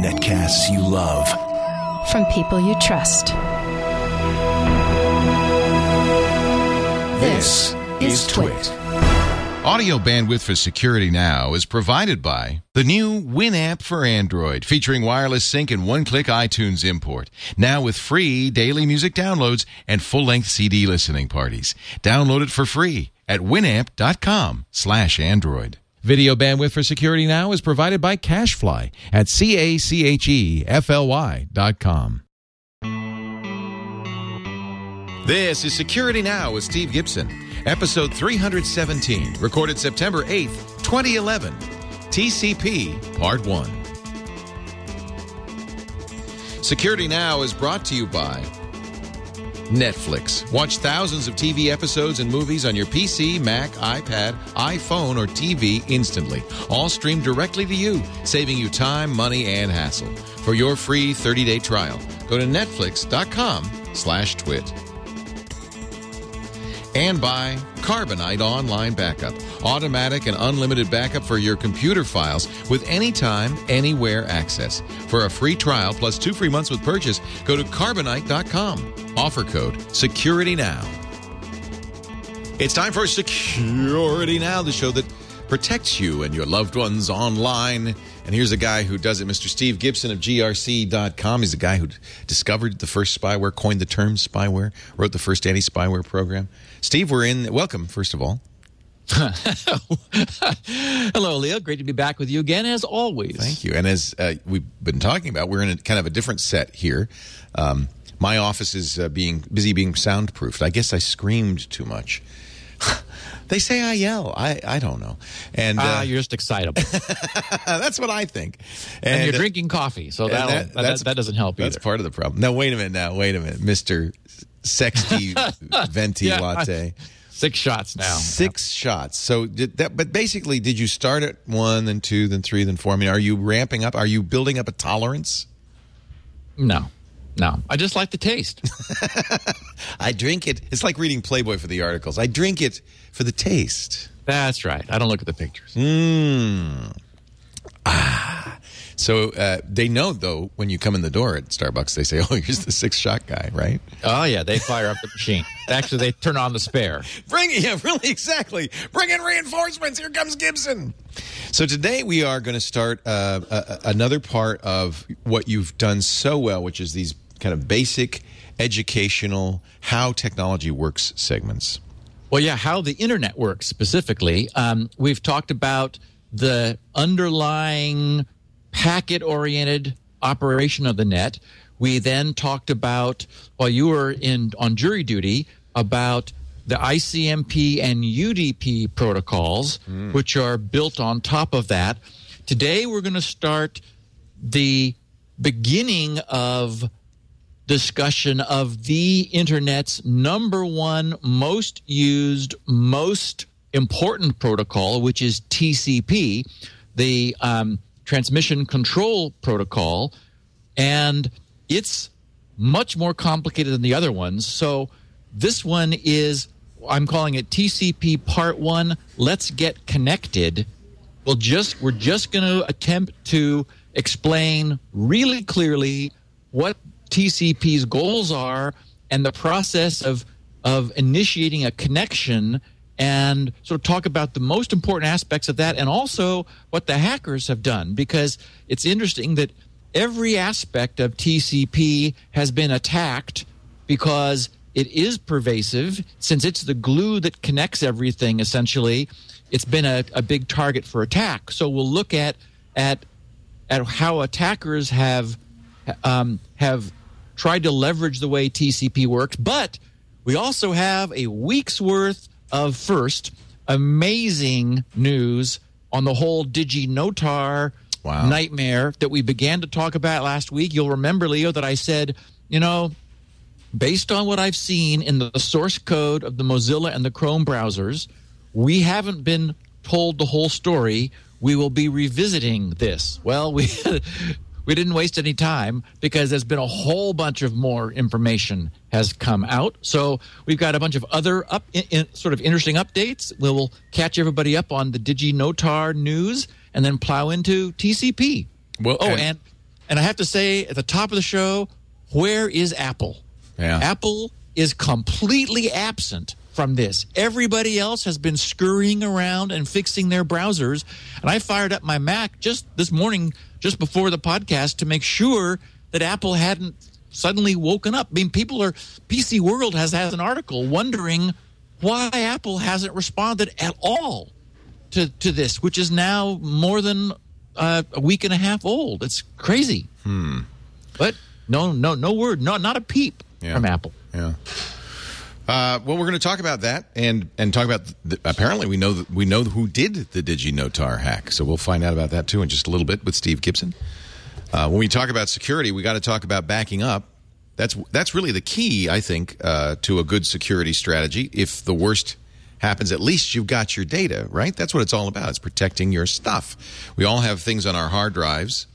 Netcasts you love. From people you trust. This is Twit. Audio bandwidth for Security Now is provided by the new Winamp for Android, featuring wireless sync and one-click iTunes import. Now with free daily music downloads and full-length CD listening parties. Download it for free at winamp.com slash Android. Video bandwidth for Security Now is provided by CacheFly at C-A-C-H-E-F-L-Y dot com. This is Security Now with Steve Gibson, episode 317, recorded September 8th, 2011. TCP, Part 1. Security Now is brought to you by Netflix. Watch thousands of TV episodes and movies on your PC, Mac, iPad, iPhone, or TV instantly. All streamed directly to you, saving you time, money, and hassle. For your free 30-day trial, go to netflix.com slash twit and by Carbonite Online Backup. Automatic and unlimited backup for your computer files with anytime, anywhere access. For a free trial plus two free months with purchase, go to carbonite.com. Offer code Security Now. It's time for Security Now, the show that protects you and your loved ones online. And here's a guy who does it, Mr. Steve Gibson of GRC.com. He's the guy who discovered the first spyware, coined the term spyware, wrote the first anti spyware program. Steve, we're in. Welcome, first of all. Hello, Leo. Great to be back with you again, as always. Thank you. And as uh, we've been talking about, we're in a kind of a different set here. Um, my office is uh, being busy being soundproofed. I guess I screamed too much. They say I yell. I, I don't know. And Ah, uh, you're just excitable, that's what I think. and, you're uh, drinking coffee, so that'll- that- that, doesn't help That's either. part of the problem. Now, wait a minute. Now, wait a minute, Mister Sexty Venti Yeah. Latte. Six shots now. Six shots. So did that. But basically, did you start at one, then two, then three, then four? I mean, are you ramping up? Are you building up a tolerance? No, no. I just like the taste. I drink it. It's like reading Playboy for the articles. I drink it for the taste. That's right. I don't look at the pictures. Mmm. Ah. So uh, they know though when you come in the door at Starbucks, they say, "Oh, here's the six shot guy," right? Oh yeah, they fire up the machine. Actually, they turn on the spare. Bring it, yeah, really exactly. Bring in reinforcements. Here comes Gibson. So today we are going to start uh, a- another part of what you've done so well, which is these kind of basic educational how technology works segments. Well, yeah, how the internet works specifically. Um, we've talked about the underlying packet oriented operation of the net. We then talked about, while you were in on jury duty, about the ICMP and UDP protocols, which are built on top of that. Today, we're going to start the beginning of discussion of the internet's number one most used, most important protocol, which is TCP, the um, transmission control protocol. And it's much more complicated than the other ones. So this one is, I'm calling it TCP Part One. Let's get connected. We'll just we're just going to attempt to explain really clearly what TCP's goals are and the process of of initiating a connection and sort of talk about the most important aspects of that and also what the hackers have done. Because it's interesting that every aspect of TCP has been attacked because it is pervasive. Since it's the glue that connects everything essentially it's been a, a big target for attack. So we'll look at at at how attackers have um, have tried to leverage the way TCP works, but we also have a week's worth of first amazing news on the whole DigiNotar Wow. nightmare that we began to talk about last week. You'll remember, Leo, that I said, you know, based on what I've seen in the source code of the Mozilla and the Chrome browsers, we haven't been told the whole story. We will be revisiting this. Well, we we didn't waste any time because there's been a whole bunch of more information has come out. So we've got a bunch of other up in, in, sort of interesting updates. We'll catch everybody up on the DigiNotar news, and then plow into TCP. Well, oh, and- and and I have to say at the top of the show, where is Apple? Yeah. Apple is completely absent from this. Everybody else has been scurrying around and fixing their browsers. And I fired up my Mac just this morning, just before the podcast, to make sure that Apple hadn't suddenly woken up. I mean, people are, PC World has, has an article wondering why Apple hasn't responded at all to, to this, which is now more than uh, a week and a half old. It's crazy. Hmm. But no, no, no word, no, not a peep Yeah. from Apple. Yeah. Uh, well, we're going to talk about that and and talk about the, apparently we know we know who did the DigiNotar hack, so we'll find out about that too in just a little bit with Steve Gibson. Uh, when we talk about security, we got to talk about backing up. That's that's really the key, I think, uh, to a good security strategy. If the worst happens, at least you've got your data, right? That's what it's all about. It's protecting your stuff. We all have things on our hard drives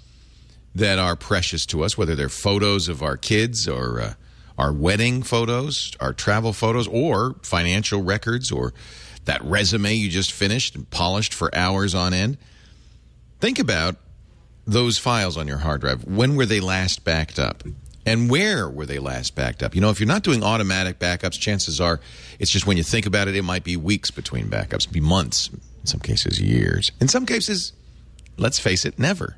that are precious to us, whether they're photos of our kids or uh, our wedding photos, our travel photos, or financial records, or that resume you just finished and polished for hours on end. Think about those files on your hard drive. When were they last backed up? And where were they last backed up? You know, if you're not doing automatic backups, chances are it's just when you think about it, it might be weeks between backups, be months, in some cases, years. In some cases, let's face it, never.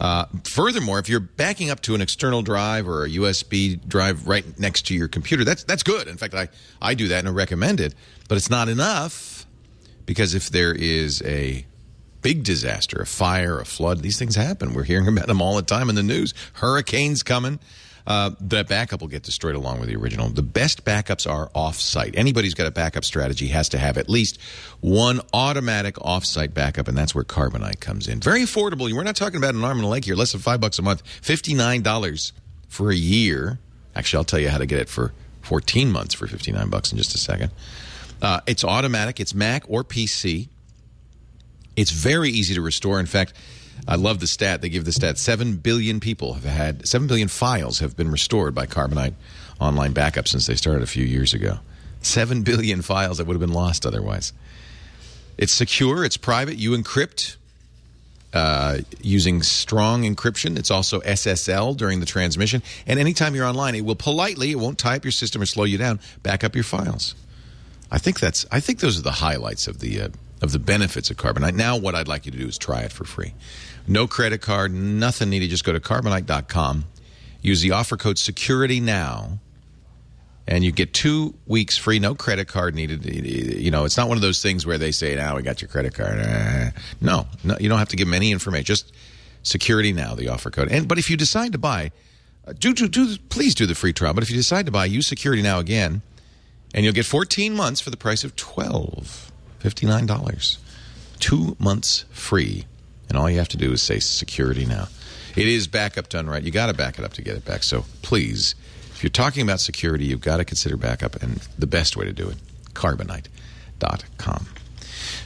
Uh, furthermore, if you're backing up to an external drive or a USB drive right next to your computer, that's that's good. In fact, I, I do that and I recommend it. But it's not enough because if there is a big disaster, a fire, a flood, these things happen. We're hearing about them all the time in the news. Hurricanes coming. Uh, that backup will get destroyed along with the original. The best backups are off-site. Anybody who's got a backup strategy has to have at least one automatic off-site backup, and that's where Carbonite comes in. Very affordable. We're not talking about an arm and a leg here. Less than five bucks a month. Fifty-nine dollars for a year. Actually, I'll tell you how to get it for fourteen months for fifty-nine bucks in just a second. Uh, it's automatic. It's Mac or PC. It's very easy to restore. In fact, I love the stat. They give the stat 7 billion people have had, 7 billion files have been restored by Carbonite online backup since they started a few years ago. 7 billion files that would have been lost otherwise. It's secure, it's private. You encrypt uh, using strong encryption. It's also SSL during the transmission. And anytime you're online, it will politely, it won't tie up your system or slow you down, back up your files. I think that's. I think those are the highlights of the uh, of the benefits of Carbonite. Now, what I'd like you to do is try it for free. No credit card, nothing needed. Just go to carbonite.com. Use the offer code Security Now, and you get two weeks free. No credit card needed. You know, it's not one of those things where they say, "Now we got your credit card." Uh, No, no, you don't have to give them any information. Just Security Now, the offer code. And but if you decide to buy, uh, do do do please do the free trial. But if you decide to buy, use Security Now again and you'll get 14 months for the price of 12 $59 two months free and all you have to do is say security now it is backup done right you got to back it up to get it back so please if you're talking about security you've got to consider backup and the best way to do it carbonite.com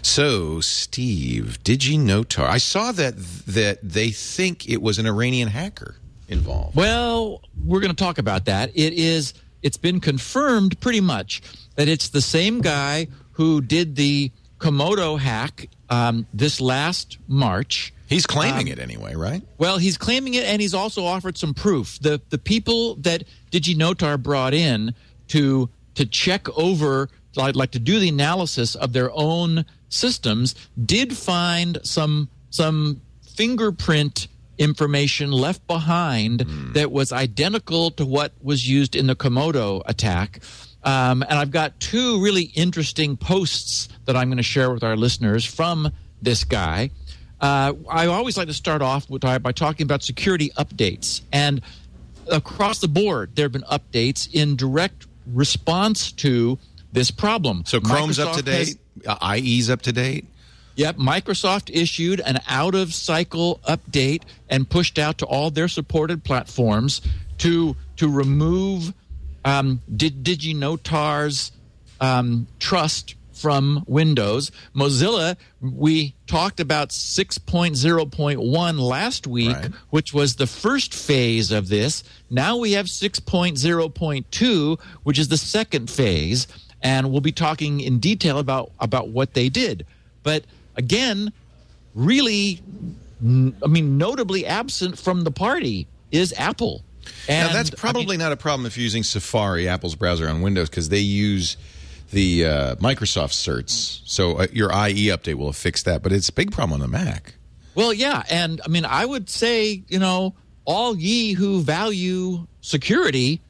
so steve did you diginotar i saw that that they think it was an iranian hacker involved Well, we're going to talk about that. It is. It's been confirmed pretty much that it's the same guy who did the Comodo hack um, this last March. he's claiming it anyway right Well, he's claiming it, and he's also offered some proof. the The people that DigiNotar brought in to to check over, like, like to do the analysis of their own systems, did find some some fingerprint information left behind that was identical to what was used in the Comodo attack. Um, and I've got two really interesting posts that I'm going to share with our listeners from this guy. Uh, I always like to start off with, by talking about security updates. And across the board, there have been updates in direct response to this problem. So Chrome's up to Microsoft has- date, uh, IE's up to date. Yep, Microsoft issued an out of cycle update and pushed out to all their supported platforms to to remove um, Did DigiNotar's um, trust from Windows. Mozilla, we talked about 6.0.1 last week, Right. which was the first phase of this. Now we have 6.0.2, which is the second phase, and we'll be talking in detail about about what they did. But again, really, I mean, notably absent from the party is Apple. And now, that's probably I mean, not a problem if you're using Safari, Apple's browser on Windows, because they use the uh, Microsoft certs. So uh, your IE update will fixed that, but it's a big problem on the Mac. Well, yeah, and I mean, I would say, you know, all ye who value security,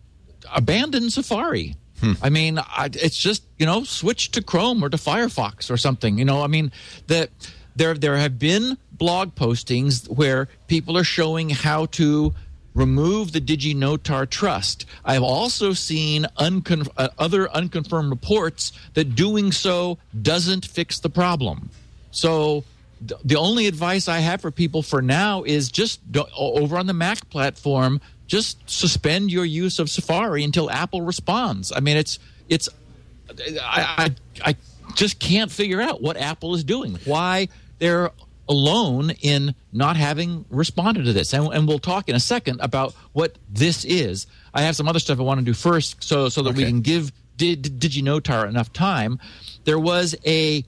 abandon Safari. Hmm. I mean, I, it's just you know, switch to Chrome or to Firefox or something. You know, I mean, that there there have been blog postings where people are showing how to remove the DigiNotar trust. I've also seen uncon- uh, other unconfirmed reports that doing so doesn't fix the problem. So th- the only advice I have for people for now is just do- over on the Mac platform, just suspend your use of Safari until Apple responds. I mean, it's it's I I, I just can't figure out what Apple is doing. Why they're alone in not having responded to this. And, and, we'll talk in a second about what this is. I have some other stuff I want to do first so, so that okay. we can give did, DigiNotar enough time. There was a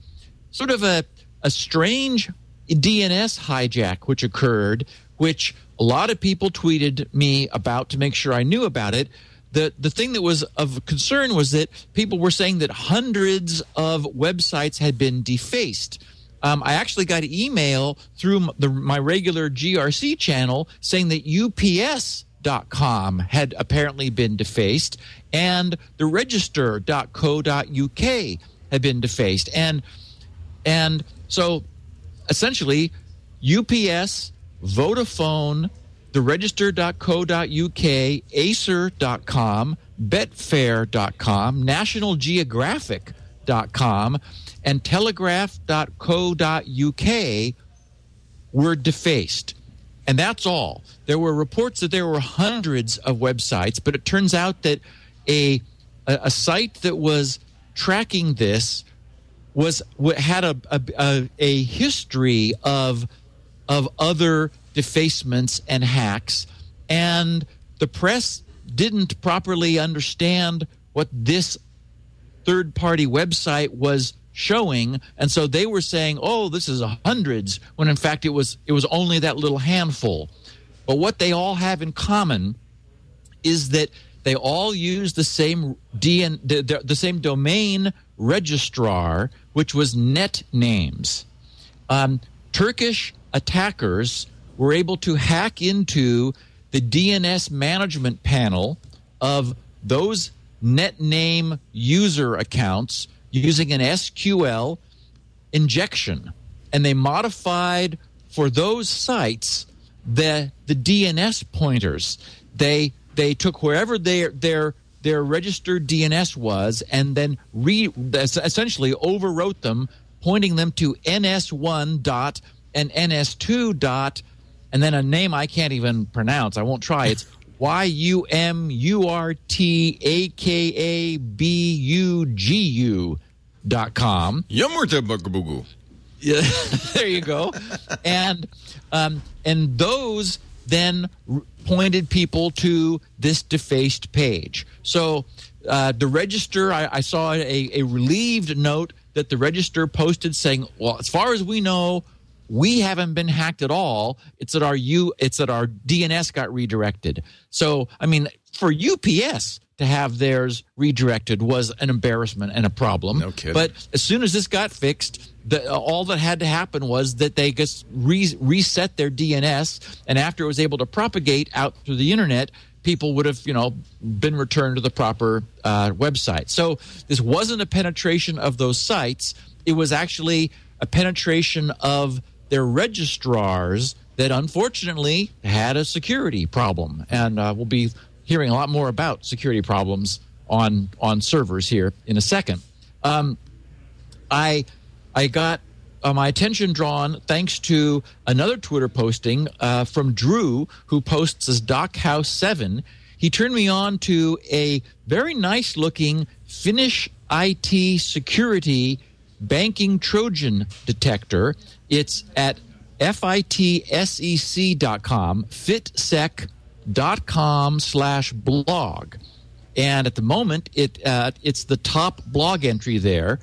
sort of a, a strange DNS hijack which occurred, which a lot of people tweeted me about to make sure I knew about it. The, the thing that was of concern was that people were saying that hundreds of websites had been defaced um, I actually got an email through the, my regular GRC channel saying that UPS.com had apparently been defaced and the register.co.uk had been defaced. And, and so essentially, UPS, Vodafone, the register.co.uk, acer.com, betfair.com, National Geographic.com, and telegraph.co.uk were defaced. And that's all. There were reports that there were hundreds of websites, but it turns out that a, a, site that was tracking this was had a, a, a history of of other defacements and hacks, and the press didn't properly understand what this third party website was showing and so they were saying oh this is hundreds when in fact it was it was only that little handful. But what they all have in common is that they all use the same DN, the, the, same domain registrar which was NetNames um, turkish attackers were able to hack into the dns management panel of those netname user accounts using an SQL injection, and they modified for those sites the the DNS pointers. They they took wherever their their their registered DNS was, and then re essentially overwrote them, pointing them to NS1 dot and NS2 dot, and then a name I can't even pronounce. I won't try. It's Y U M U R T A K A B U G U dot com. Yumurta Yeah, there you go. and um, and those then pointed people to this defaced page. So uh, the register, I, I saw a, a relieved note that the register posted saying, "Well, as far as we know, we haven't been hacked at all. It's that our U, it's that our DNS got redirected." So, I mean, for UPS, to have theirs redirected was an embarrassment and a problem. No kidding. But as soon as this got fixed, the, all that had to happen was that they just re- reset their DNS, and after it was able to propagate out through the internet, people would have, you know, been returned to the proper uh, website. So this wasn't a penetration of those sites; it was actually a penetration of their registrars that unfortunately had a security problem, and uh, we'll be hearing a lot more about security problems on on servers here in a second. Um, I I got uh, my attention drawn thanks to another Twitter posting uh, from Drew, who posts as Dockhouse Seven. He turned me on to a very nice looking Finnish IT security banking Trojan detector. It's at fitsec.com, fitsec dot com slash blog and at the moment it uh, it's the top blog entry there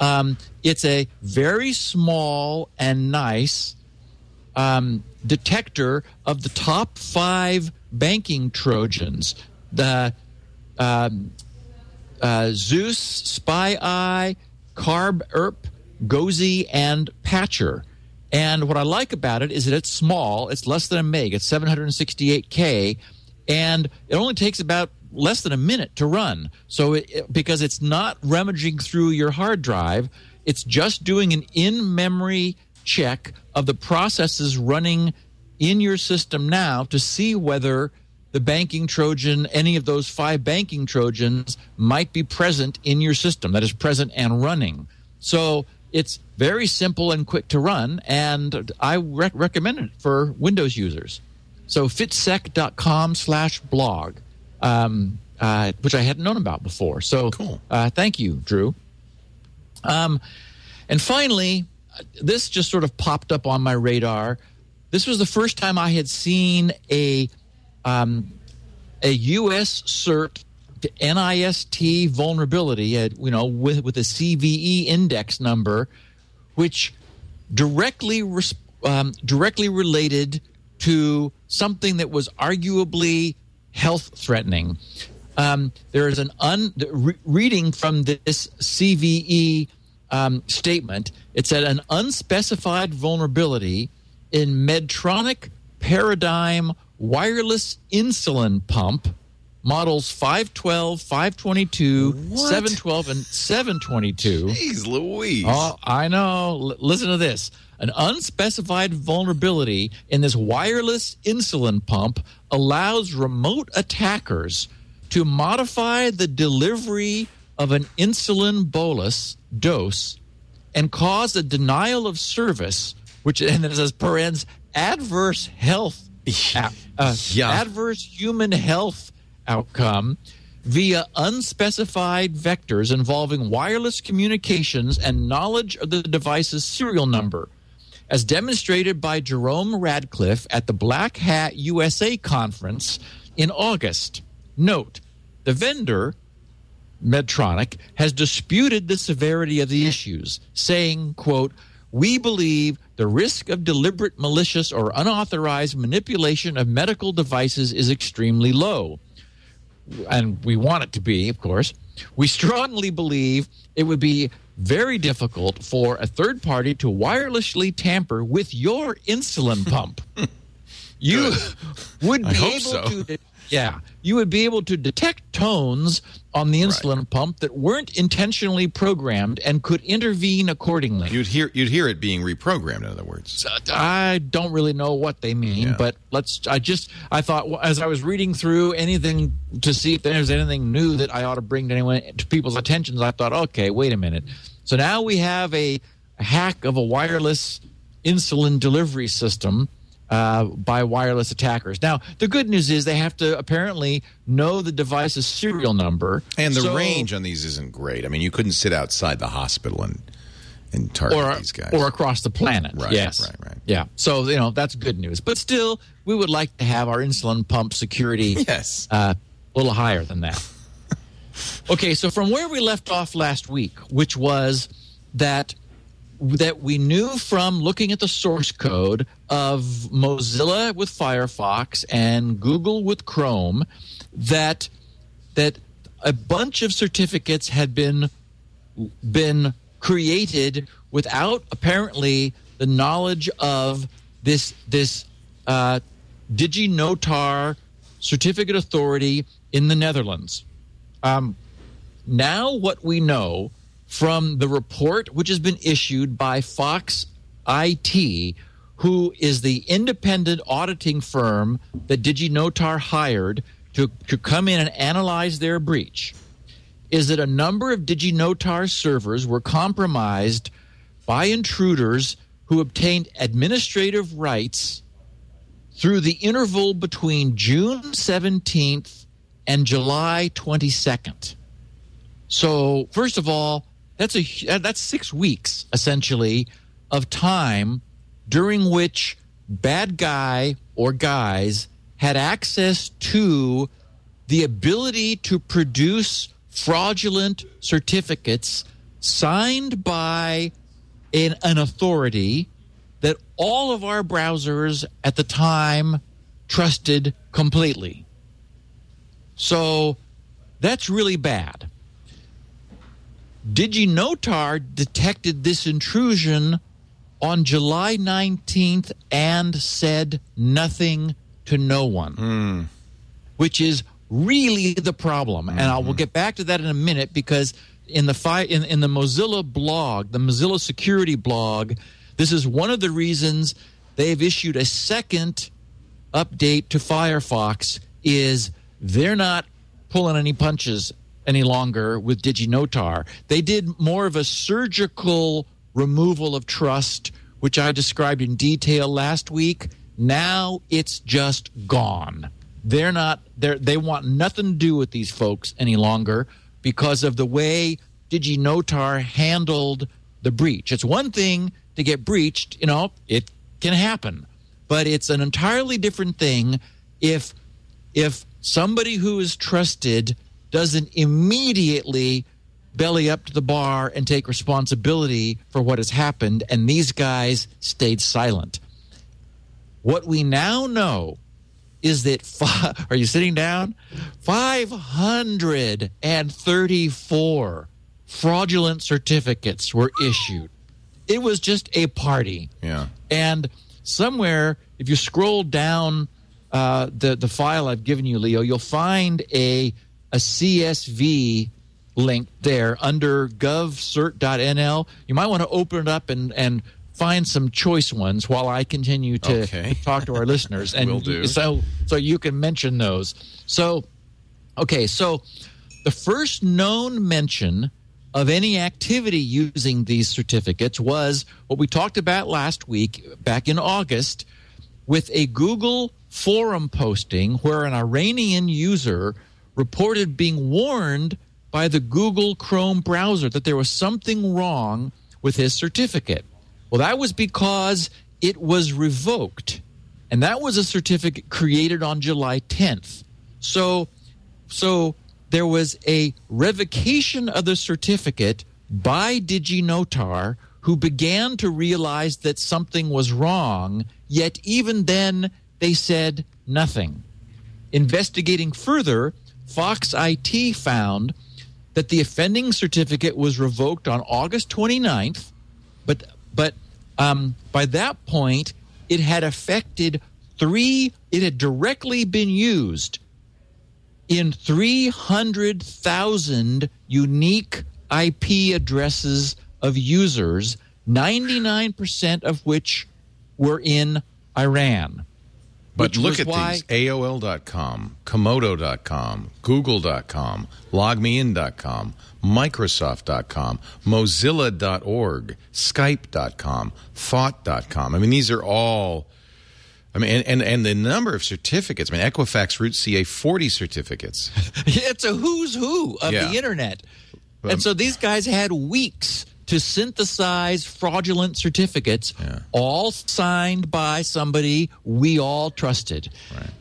Um, it's a very small and nice um, detector of the top five banking Trojans. The um, uh, Zeus, SpyEye, Carb Erp, Gozi, and Patcher. And what I like about it is that it's small. It's less than a meg. It's 768K. And it only takes about less than a minute to run. So, it, because it's not rummaging through your hard drive, it's just doing an in memory check of the processes running in your system now to see whether the banking Trojan, any of those five banking Trojans, might be present in your system, that is present and running. So it's very simple and quick to run, and I rec- recommend it for Windows users. So fitsec.com slash blog, um, uh, which I hadn't known about before. So Cool. uh, thank you, Drew. Um, and finally, this just sort of popped up on my radar. This was the first time I had seen a um, a U.S. cert NIST vulnerability, at, you know, with with a CVE index number, which directly um, directly related to something that was arguably health threatening. Um, there is an un re- reading from this CVE um, statement. It said an unspecified vulnerability in Medtronic Paradigm wireless insulin pump models 512, 522, What? 712, and 722. Jeez Louise. Oh, I know. L- listen to this. An unspecified vulnerability in this wireless insulin pump allows remote attackers to modify the delivery of an insulin bolus dose and cause a denial of service, which and then it says parens adverse health uh, Yeah. adverse human health outcome via unspecified vectors involving wireless communications and knowledge of the device's serial number, as demonstrated by Jerome Radcliffe at the Black Hat USA conference in August. Note, the vendor, Medtronic, has disputed the severity of the issues, saying, quote, we believe the risk of deliberate, malicious, or unauthorized manipulation of medical devices is extremely low and we want it to be, of course, we strongly believe it would be very difficult for a third party to wirelessly tamper with your insulin pump. you would be able so. to de- yeah, you would be able to detect tones on the insulin pump that weren't intentionally programmed and could intervene accordingly. You'd hear you'd hear it being reprogrammed. In other words, I don't really know what they mean, Yeah. but let's. I just I thought well, as I was reading through anything to see if there's anything new that I ought to bring to anyone to people's attentions. I thought, okay, wait a minute. So now we have a hack of a wireless insulin delivery system. Uh, by wireless attackers. Now, the good news is they have to apparently know the device's serial number and the So- range on these isn't great. I mean, you couldn't sit outside the hospital and and target or these guys. or across the planet. Right, yes, right, right. Yeah. So you know that's good news. But still, we would like to have our insulin pump security yes. uh, a little higher than that. okay, so from where we left off last week, which was that that we knew from looking at the source code of Mozilla with Firefox and Google with Chrome that that a bunch of certificates had been been created without apparently the knowledge of this this uh, DigiNotar certificate authority in the Netherlands. Um, now, what we know from the report which has been issued by Fox IT, who is the independent auditing firm that DigiNotar hired to, to come in and analyze their breach, is that a number of DigiNotar servers were compromised by intruders who obtained administrative rights through the interval between June 17th and July 22nd. So, first of all, that's a uh, that's 6 weeks essentially of time during which bad guy or guys had access to the ability to produce fraudulent certificates signed by an, an authority that all of our browsers at the time trusted completely. So that's really bad. DigiNotar detected this intrusion on July 19th and said nothing to no one, hmm. which is really the problem. And I will mm-hmm. get back to that in a minute because in the fi- in, in the Mozilla blog, the Mozilla security blog, this is one of the reasons they've issued a second update to Firefox is they're not pulling any punches any longer with DigiNotar. They did more of a surgical removal of trust, which I described in detail last week. Now it's just gone. They're not they they want nothing to do with these folks any longer because of the way DigiNotar handled the breach. It's one thing to get breached, you know, it can happen. But it's an entirely different thing if if somebody who is trusted doesn't immediately belly up to the bar and take responsibility for what has happened and these guys stayed silent. What we now know is that are you sitting down 534 fraudulent certificates were issued it was just a party Yeah. and somewhere if you scroll down uh, the the file I've given you Leo you'll find a a CSV link there under govcert.nl you might want to open it up and and find some choice ones while I continue to Okay. talk to our listeners and Will do. so so you can mention those so okay so the first known mention of any activity using these certificates was what we talked about last week back in August with a Google forum posting where an Iranian user reported being warned by the Google Chrome browser that there was something wrong with his certificate. Well, that was because it was revoked. And that was a certificate created on July 10th. So so there was a revocation of the certificate by DigiNotar who began to realize that something was wrong, yet even then they said nothing. Investigating further, Fox IT found that the offending certificate was revoked on August 29th, but but um, by that point it had affected three. It had directly been used in 300,000 unique IP addresses of users, 99% of which were in Iran. But which look at why- these AOL.com, Comodo.com, Google.com, LogMeIn.com, Microsoft.com, Mozilla.org, Skype.com, Thought.com. I mean, these are all. I mean, and, and, and the number of certificates. I mean, Equifax Root CA 40 certificates. it's a who's who of Yeah. the internet. Um, and so these guys had weeks to synthesize fraudulent certificates, Yeah. all signed by somebody we all trusted.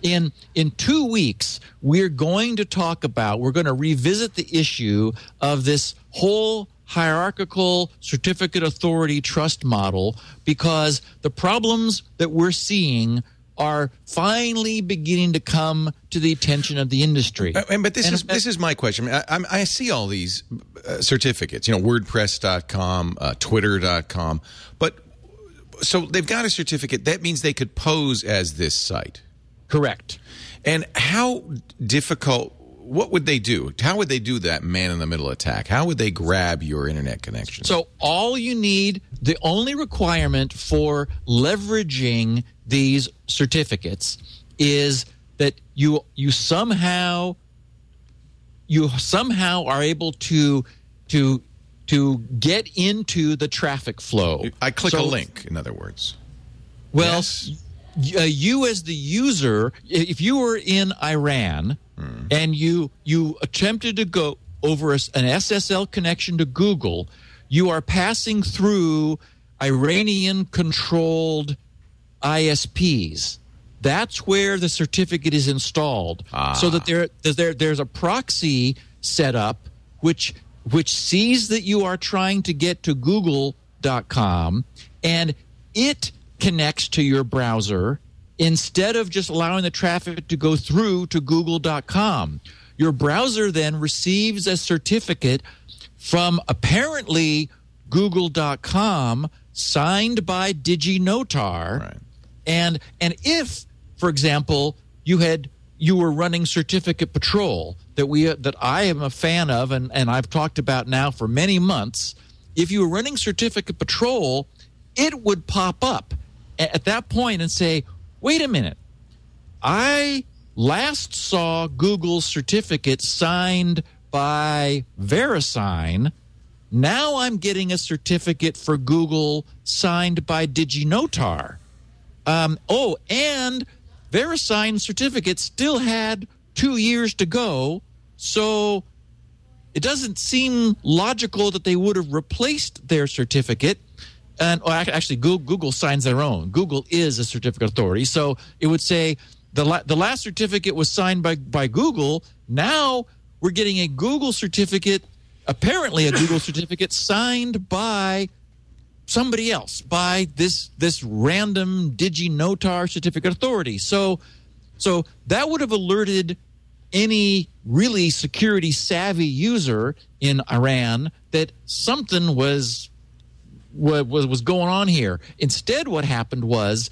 In in two weeks, we're going to talk about, we're going to revisit the issue of this whole hierarchical certificate authority trust model because the problems that we're seeing are finally beginning to come to the attention of the industry. Uh, and- but this And is this is my question. I, I, I see all these uh, certificates, you know, WordPress.com, uh, Twitter.com, but so they've got a certificate. That means they could pose as this site. Correct. And how difficult? What would they do? How would they do that man in the middle attack? How would they grab your internet connection? So all you need, the only requirement for leveraging these certificates is that you you somehow you somehow are able to to to get into the traffic flow. I click So- a link. In other words, Well, Yes. uh, you as the user, if you were in Iran and you you attempted to go over an SSL connection to Google, you are passing through Iranian controlled ISPs. That's where the certificate is installed, so ah. that there there there's a proxy set up which which sees that you are trying to get to google.com and it connects to your browser instead of just allowing the traffic to go through to google.com. Your browser then receives a certificate from apparently google.com signed by DigiNotar. Right. And and if for example you had you were running certificate patrol that we that I am a fan of and and I've talked about now for many months if you were running certificate patrol it would pop up at that point and say wait a minute I last saw Google's certificate signed by VeriSign. Now I'm getting a certificate for Google signed by DigiNotar. Um, oh, and VeriSign certificate still had two years to go, so it doesn't seem logical that they would have replaced their certificate. And oh, actually, Google, Google signs their own. Google is a certificate authority, so it would say the la- the last certificate was signed by by Google. Now we're getting a Google certificate, apparently a Google certificate signed by somebody else by this this random DigiNotar certificate authority. So so that would have alerted any really security savvy user in Iran that something was wa- was was going on here. Instead, what happened was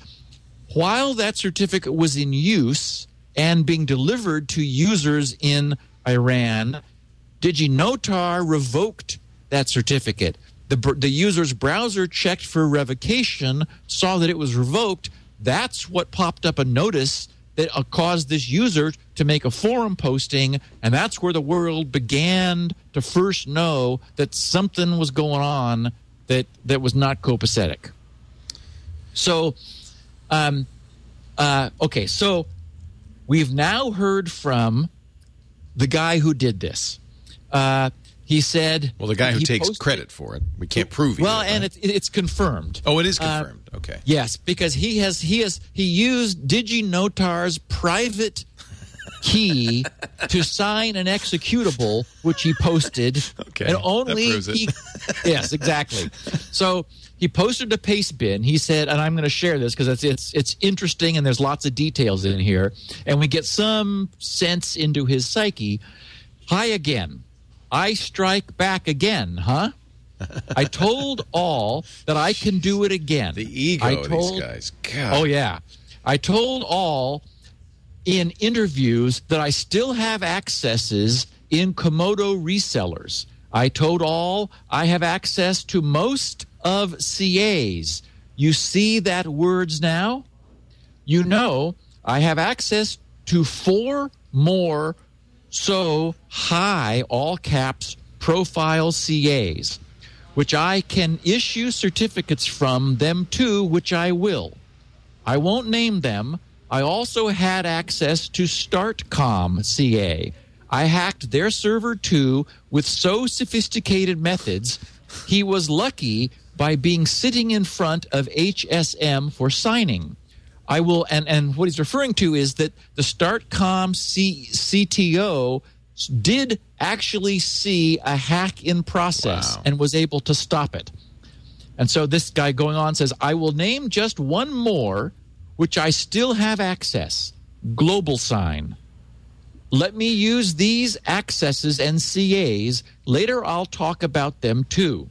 while that certificate was in use and being delivered to users in Iran, DigiNotar revoked that certificate. The, the user's browser checked for revocation, saw that it was revoked. That's what popped up a notice that uh, caused this user to make a forum posting, and that's where the world began to first know that something was going on that, that was not copacetic. So, um, uh, okay, so we've now heard from the guy who did this. Uh, he said, Well, the guy who takes posted- credit for it, we can't prove. It. Well, either, and right? it's it's confirmed. oh, it is uh, confirmed. okay. Yes, because he has he has he used DigiNotar's private key to sign an executable, which he posted, Okay, and that only proves it. he. yes, exactly. So he posted a paste bin. He said, and I'm going to share this because it's it's it's interesting and there's lots of details in here, and we get some sense into his psyche. Hi again. I strike back again, huh? I told all that I can do it again. The ego I of told, these guys. God. Oh yeah. I told all in interviews that I still have accesses in Comodo resellers. I told all I have access to most of CAs. You see that words now? You know I have access to four more so high all caps profile CAs, which I can issue certificates from them to, which I will. I won't name them. I also had access to StartCom CA. I hacked their server too with so sophisticated methods. He was lucky by being sitting in front of HSM for signing. I will, and, and what he's referring to is that the StartCom C, CTO did actually see a hack in process Wow. and was able to stop it. And so this guy going on says, I will name just one more, which I still have access GlobalSign. Let me use these accesses and CAs. Later, I'll talk about them too.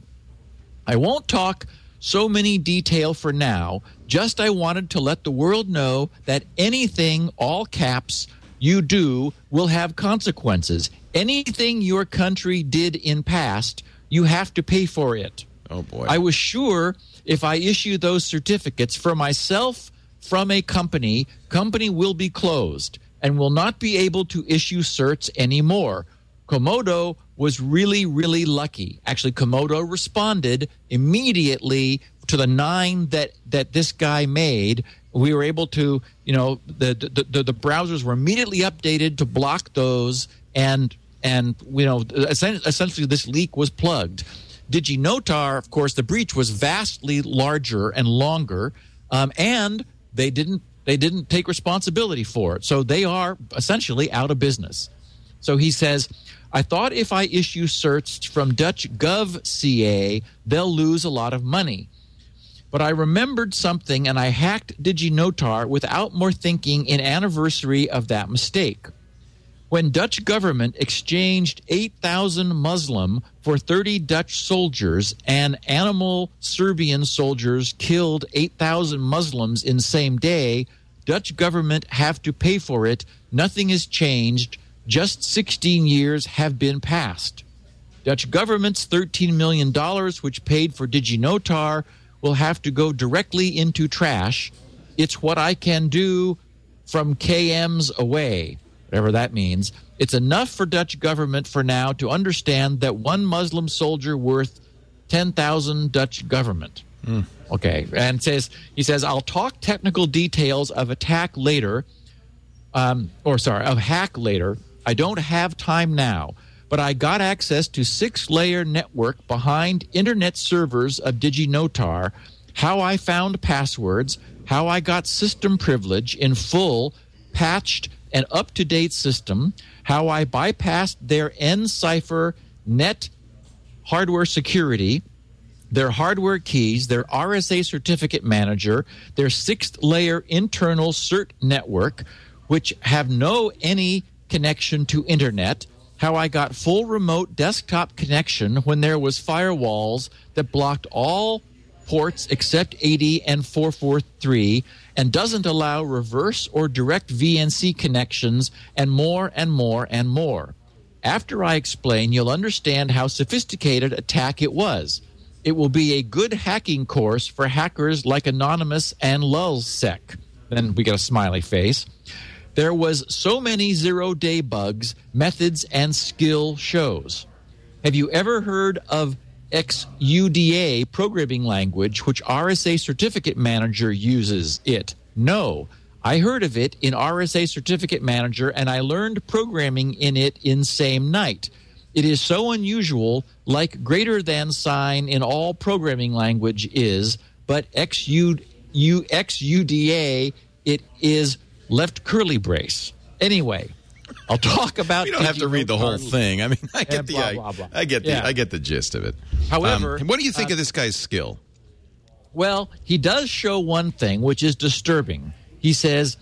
I won't talk so many detail for now. Just I wanted to let the world know that anything, all caps, you do will have consequences. Anything your country did in past, you have to pay for it. Oh boy. I was sure if I issue those certificates for myself from a company, company will be closed and will not be able to issue certs anymore. Comodo was really, really lucky. Actually, Comodo responded immediately to the nine that that this guy made. We were able to, you know, the the, the, the browsers were immediately updated to block those, and and you know, essentially this leak was plugged. DigiNotar, of course, the breach was vastly larger and longer, um, and they didn't they didn't take responsibility for it. So they are essentially out of business. So he says, I thought if I issue certs from Dutch Gov CA, they'll lose a lot of money. But I remembered something and I hacked DigiNotar without more thinking in anniversary of that mistake. When Dutch government exchanged 8,000 Muslim for 30 Dutch soldiers and animal Serbian soldiers killed 8,000 Muslims in same day, Dutch government have to pay for it. Nothing has changed. Just 16 years have been passed. Dutch government's $13 million, which paid for DigiNotar, will have to go directly into trash. It's what I can do from KMs away, whatever that means. It's enough for Dutch government for now to understand that one Muslim soldier worth 10,000 Dutch government. Mm. Okay, and says he says I'll talk technical details of attack later, um, or sorry, of hack later. I don't have time now, but I got access to six layer network behind internet servers of DigiNotar, how I found passwords, how I got system privilege in full, patched and up to date system, how I bypassed their N-cipher net hardware security, their hardware keys, their RSA certificate manager, their sixth layer internal cert network, which have no any connection to internet, how I got full remote desktop connection when there was firewalls that blocked all ports except 80 and 443 and doesn't allow reverse or direct VNC connections and more and more and more. After I explain, you'll understand how sophisticated attack it was. It will be a good hacking course for hackers like Anonymous and Lulzsec. Then we get a smiley face. There was so many zero day bugs, methods, and skill shows. Have you ever heard of XUDA programming language, which RSA Certificate Manager uses it? No. I heard of it in RSA Certificate Manager and I learned programming in it in same night. It is so unusual, like greater than sign in all programming language is, but XU, XUDA, it is left curly brace. Anyway, I'll talk about. you don't have to read the whole thing. I mean, I get the blah, blah, blah. I, get the yeah. I get the gist of it. However, um, what do you think uh, of this guy's skill? Well, he does show one thing which is disturbing. He says,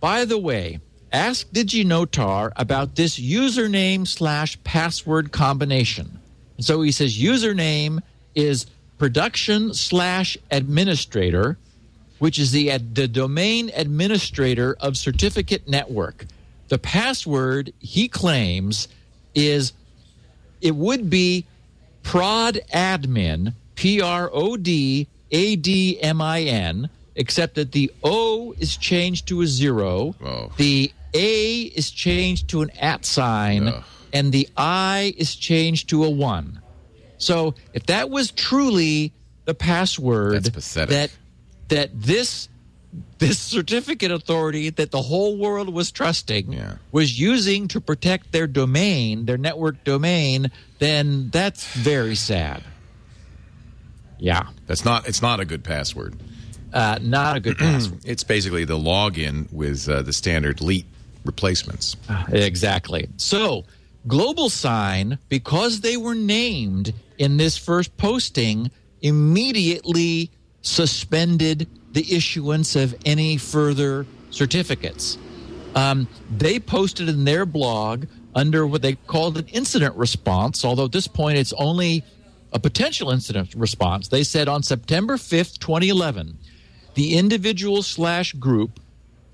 "By the way, ask DigiNotar about this username slash password combination." And so he says, "Username is production slash administrator." Which is the, the domain administrator of Certificate Network. The password he claims is it would be prod admin, P R O D A D M I N, except that the O is changed to a zero, oh. the A is changed to an at sign, and the I is changed to a one. So if that was truly the password that that this this certificate authority that the whole world was trusting yeah. was using to protect their domain, their network domain, then that's very sad. Yeah, that's not. It's not a good password. Uh, not a good password. it's basically the login with uh, the standard LEET replacements. Uh, exactly. So, GlobalSign, because they were named in this first posting, immediately suspended the issuance of any further certificates. Um, they posted in their blog under what they called an incident response, although at this point it's only a potential incident response. They said on September 5th, 2011, the individual slash group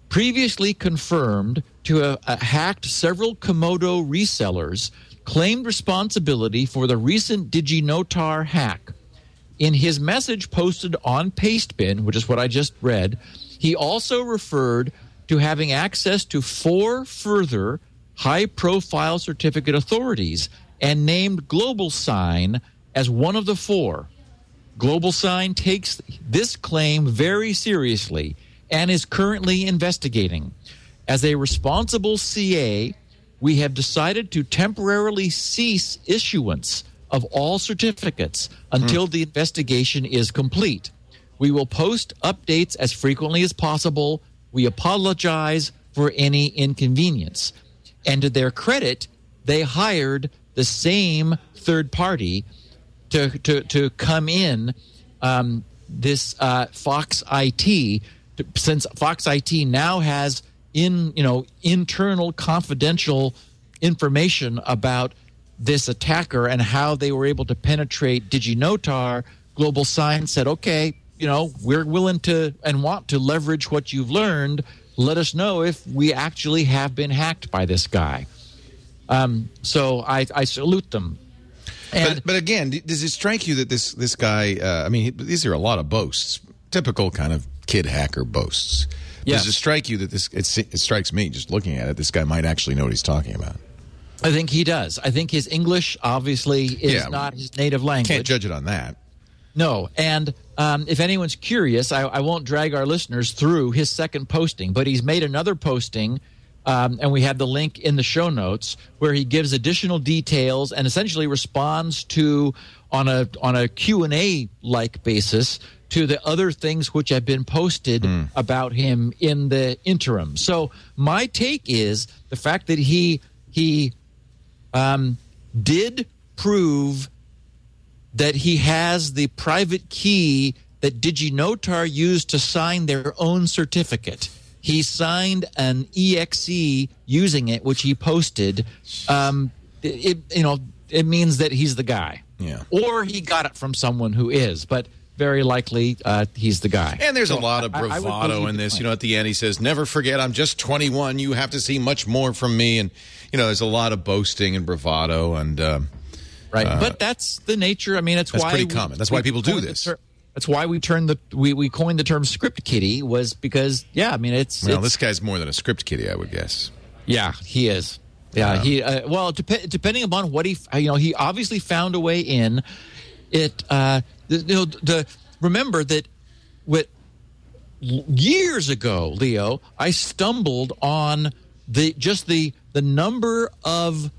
previously confirmed to have uh, hacked several Comodo resellers claimed responsibility for the recent DigiNotar hack. In his message posted on Pastebin, which is what I just read, he also referred to having access to four further high profile certificate authorities and named GlobalSign as one of the four. GlobalSign takes this claim very seriously and is currently investigating. As a responsible CA, we have decided to temporarily cease issuance of all certificates until the investigation is complete. We will post updates as frequently as possible. We apologize for any inconvenience. And to their credit, they hired the same third party to to to come in um, this uh, Fox IT since Fox IT now has in you know internal confidential information about this attacker and how they were able to penetrate DigiNotar. GlobalSign said, "Okay, you know we're willing to and want to leverage what you've learned. Let us know if we actually have been hacked by this guy." Um, so I, I salute them. And But, but again, does it strike you that this this guy? Uh, I mean, these are a lot of boasts, typical kind of kid hacker boasts. Does it strike you that this? It, it strikes me just looking at it. This guy might actually know what he's talking about. I think he does. I think his English obviously is Yeah. not his native language. Can't judge it on that. No, and um, if anyone's curious, I, I won't drag our listeners through his second posting, but he's made another posting, um, and we have the link in the show notes where he gives additional details and essentially responds to on a on a Q and A like basis to the other things which have been posted about him in the interim. So my take is the fact that he he um, did prove that he has the private key that DigiNotar used to sign their own certificate. He signed an EXE using it, which he posted. Um, it, you know, it means that he's the guy. Yeah. Or he got it from someone who is, but very likely uh, he's the guy. And there's a lot of bravado in this. You know, at the end, he says, "Never forget, I'm just 21. You have to see much more from me." And you know, there's a lot of boasting and bravado, and um, right? but that's the nature. I mean, it's That's why pretty we- common. That's why people do this. that's why we turned the we, we coined the term script kitty was because yeah, I mean it's, well, it's this guy's more than a script kitty I would guess. yeah he is yeah he uh, well dep- depending upon what he you know he obviously found a way in it uh the, you know the remember that what years ago leo i stumbled on the just the the number of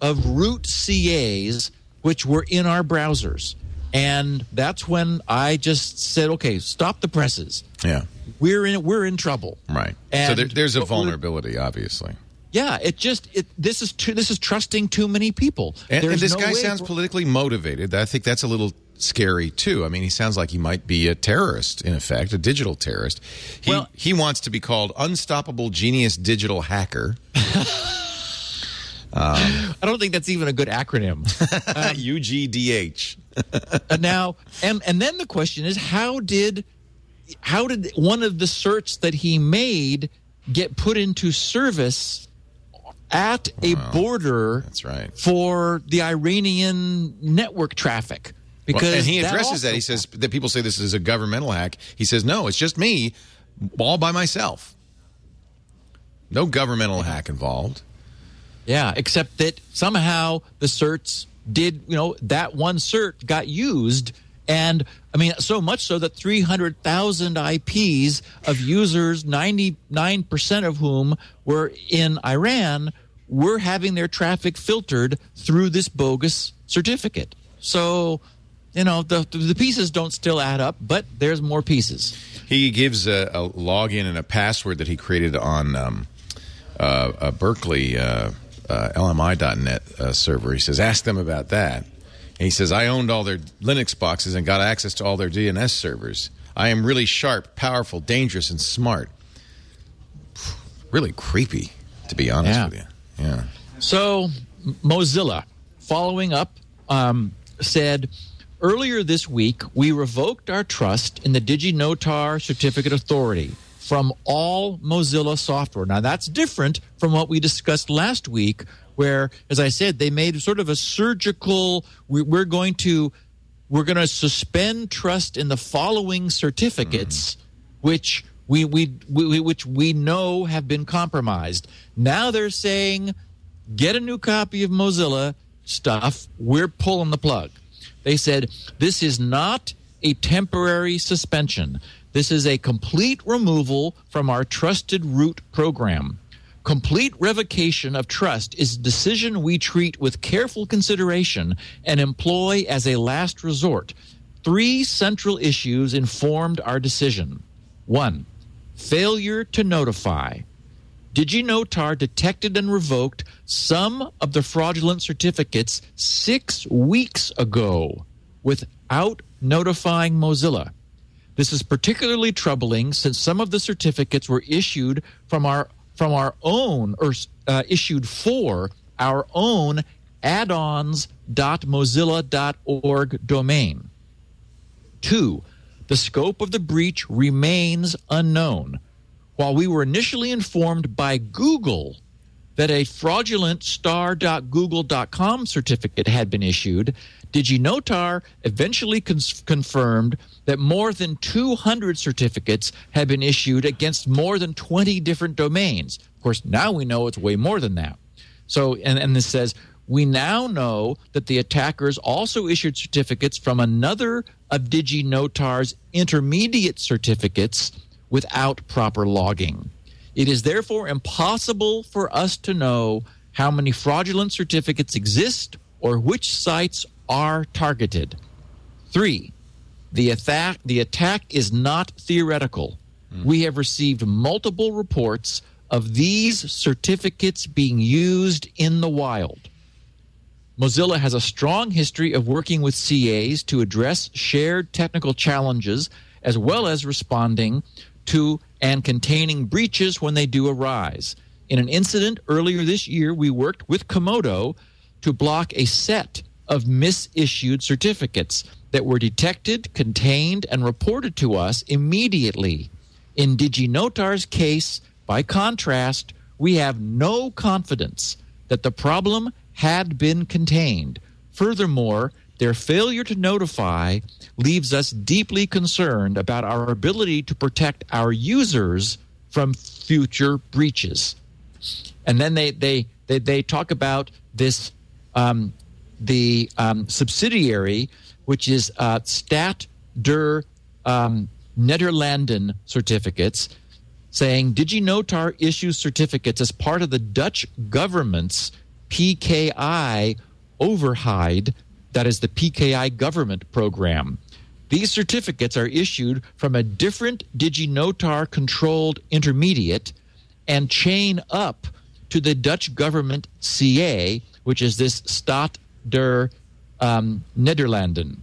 of root CAs which were in our browsers. And that's when I just said, okay, stop the presses. Yeah, We're in we're in trouble. right. so there, there's a vulnerability, obviously. Yeah, it just it this is too, this is trusting too many people. And, and this no guy sounds for- politically motivated. I think that's a little scary too. I mean, he sounds like he might be a terrorist, in effect, a digital terrorist. He Well- he wants to be called unstoppable genius digital hacker. I don't think that's even a good acronym. UGDH. Uh, now and and then the question is how did how did one of the certs that he made get put into service at a border That's right. for the Iranian network traffic because Well, and he addresses that. also- He says that people say this is a governmental hack. He says no, it's just me, all by myself. No governmental hack involved. yeah except that somehow the certs did you know that one cert got used and I mean so much so that 300,000 IPs of users 99% of whom were in Iran were having their traffic filtered through this bogus certificate so you know the the pieces don't still add up but there's more pieces He gives a, a login and a password that he created on um, uh, a Berkeley uh, uh, LMI.net uh, server. He says, "Ask them about that." And he says, "I owned all their Linux boxes and got access to all their DNS servers. I am really sharp, powerful, dangerous, and smart. Really creepy, to be honest Yeah. with you. Yeah." So, Mozilla, following up, um, said earlier this week we revoked our trust in the DigiNotar Certificate Authority from all Mozilla software. Now, that's different from what we discussed last week, where, as I said, they made sort of a surgical. We, we're going to we're going to suspend trust in the following certificates, which we, we, we which we know have been compromised. Now they're saying, get a new copy of Mozilla stuff. We're pulling the plug. They said this is not a temporary suspension. This is a complete removal from our trusted root program. Complete revocation of trust is a decision we treat with careful consideration and employ as a last resort. Three central issues informed our decision. One, failure to notify. DigiNotar detected and revoked some of the fraudulent certificates six weeks ago without notifying Mozilla. This is particularly troubling since some of the certificates were issued from our from our own or uh, issued for our own addons.mozilla.org domain. Two, the scope of the breach remains unknown. While we were initially informed by Google that a fraudulent star.google.com certificate had been issued, DigiNotar eventually cons- confirmed that more than 200 certificates had been issued against more than 20 different domains. Of course, now we know it's way more than that. So, and, and this says, we now know that the attackers also issued certificates from another of DigiNotar's intermediate certificates without proper logging. It is therefore impossible for us to know how many fraudulent certificates exist or which sites are targeted. Three, the attack, the attack is not theoretical. Mm. We have received multiple reports of these certificates being used in the wild. Mozilla has a strong history of working with CAs to address shared technical challenges as well as responding to and containing breaches when they do arise. In an incident earlier this year, we worked with Comodo to block a set of misissued certificates that were detected, contained, and reported to us immediately. In DigiNotar's case, by contrast, we have no confidence that the problem had been contained. Furthermore, their failure to notify leaves us deeply concerned about our ability to protect our users from future breaches. And then they they they, they talk about this um, the um, subsidiary, which is uh, Staat der um, Nederlanden certificates, saying DigiNotar issues certificates as part of the Dutch government's PKI override that is the PKI government program. These certificates are issued from a different DigiNotar controlled intermediate and chain up to the Dutch government CA, which is this Staat der um, Nederlanden.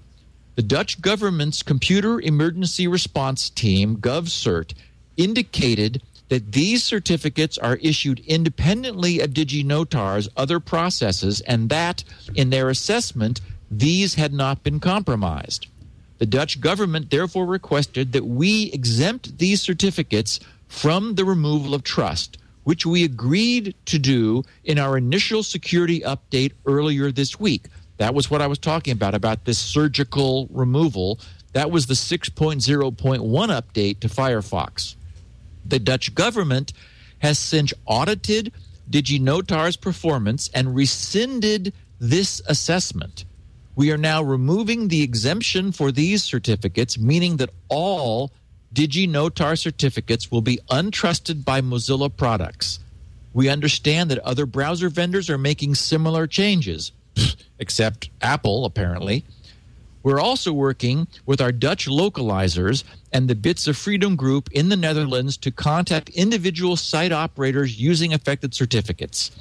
The Dutch government's computer emergency response team, GovCert, indicated that these certificates are issued independently of DigiNotar's other processes and that, in their assessment, these had not been compromised. The Dutch government therefore requested that we exempt these certificates from the removal of trust, which we agreed to do in our initial security update earlier this week. That was what I was talking about, about this surgical removal. That was the 6.0.1 update to Firefox. The Dutch government has since audited DigiNotar's performance and rescinded this assessment. We are now removing the exemption for these certificates, meaning that all DigiNotar certificates will be untrusted by Mozilla products. We understand that other browser vendors are making similar changes, except Apple, apparently. We're also working with our Dutch localizers and the Bits of Freedom group in the Netherlands to contact individual site operators using affected certificates.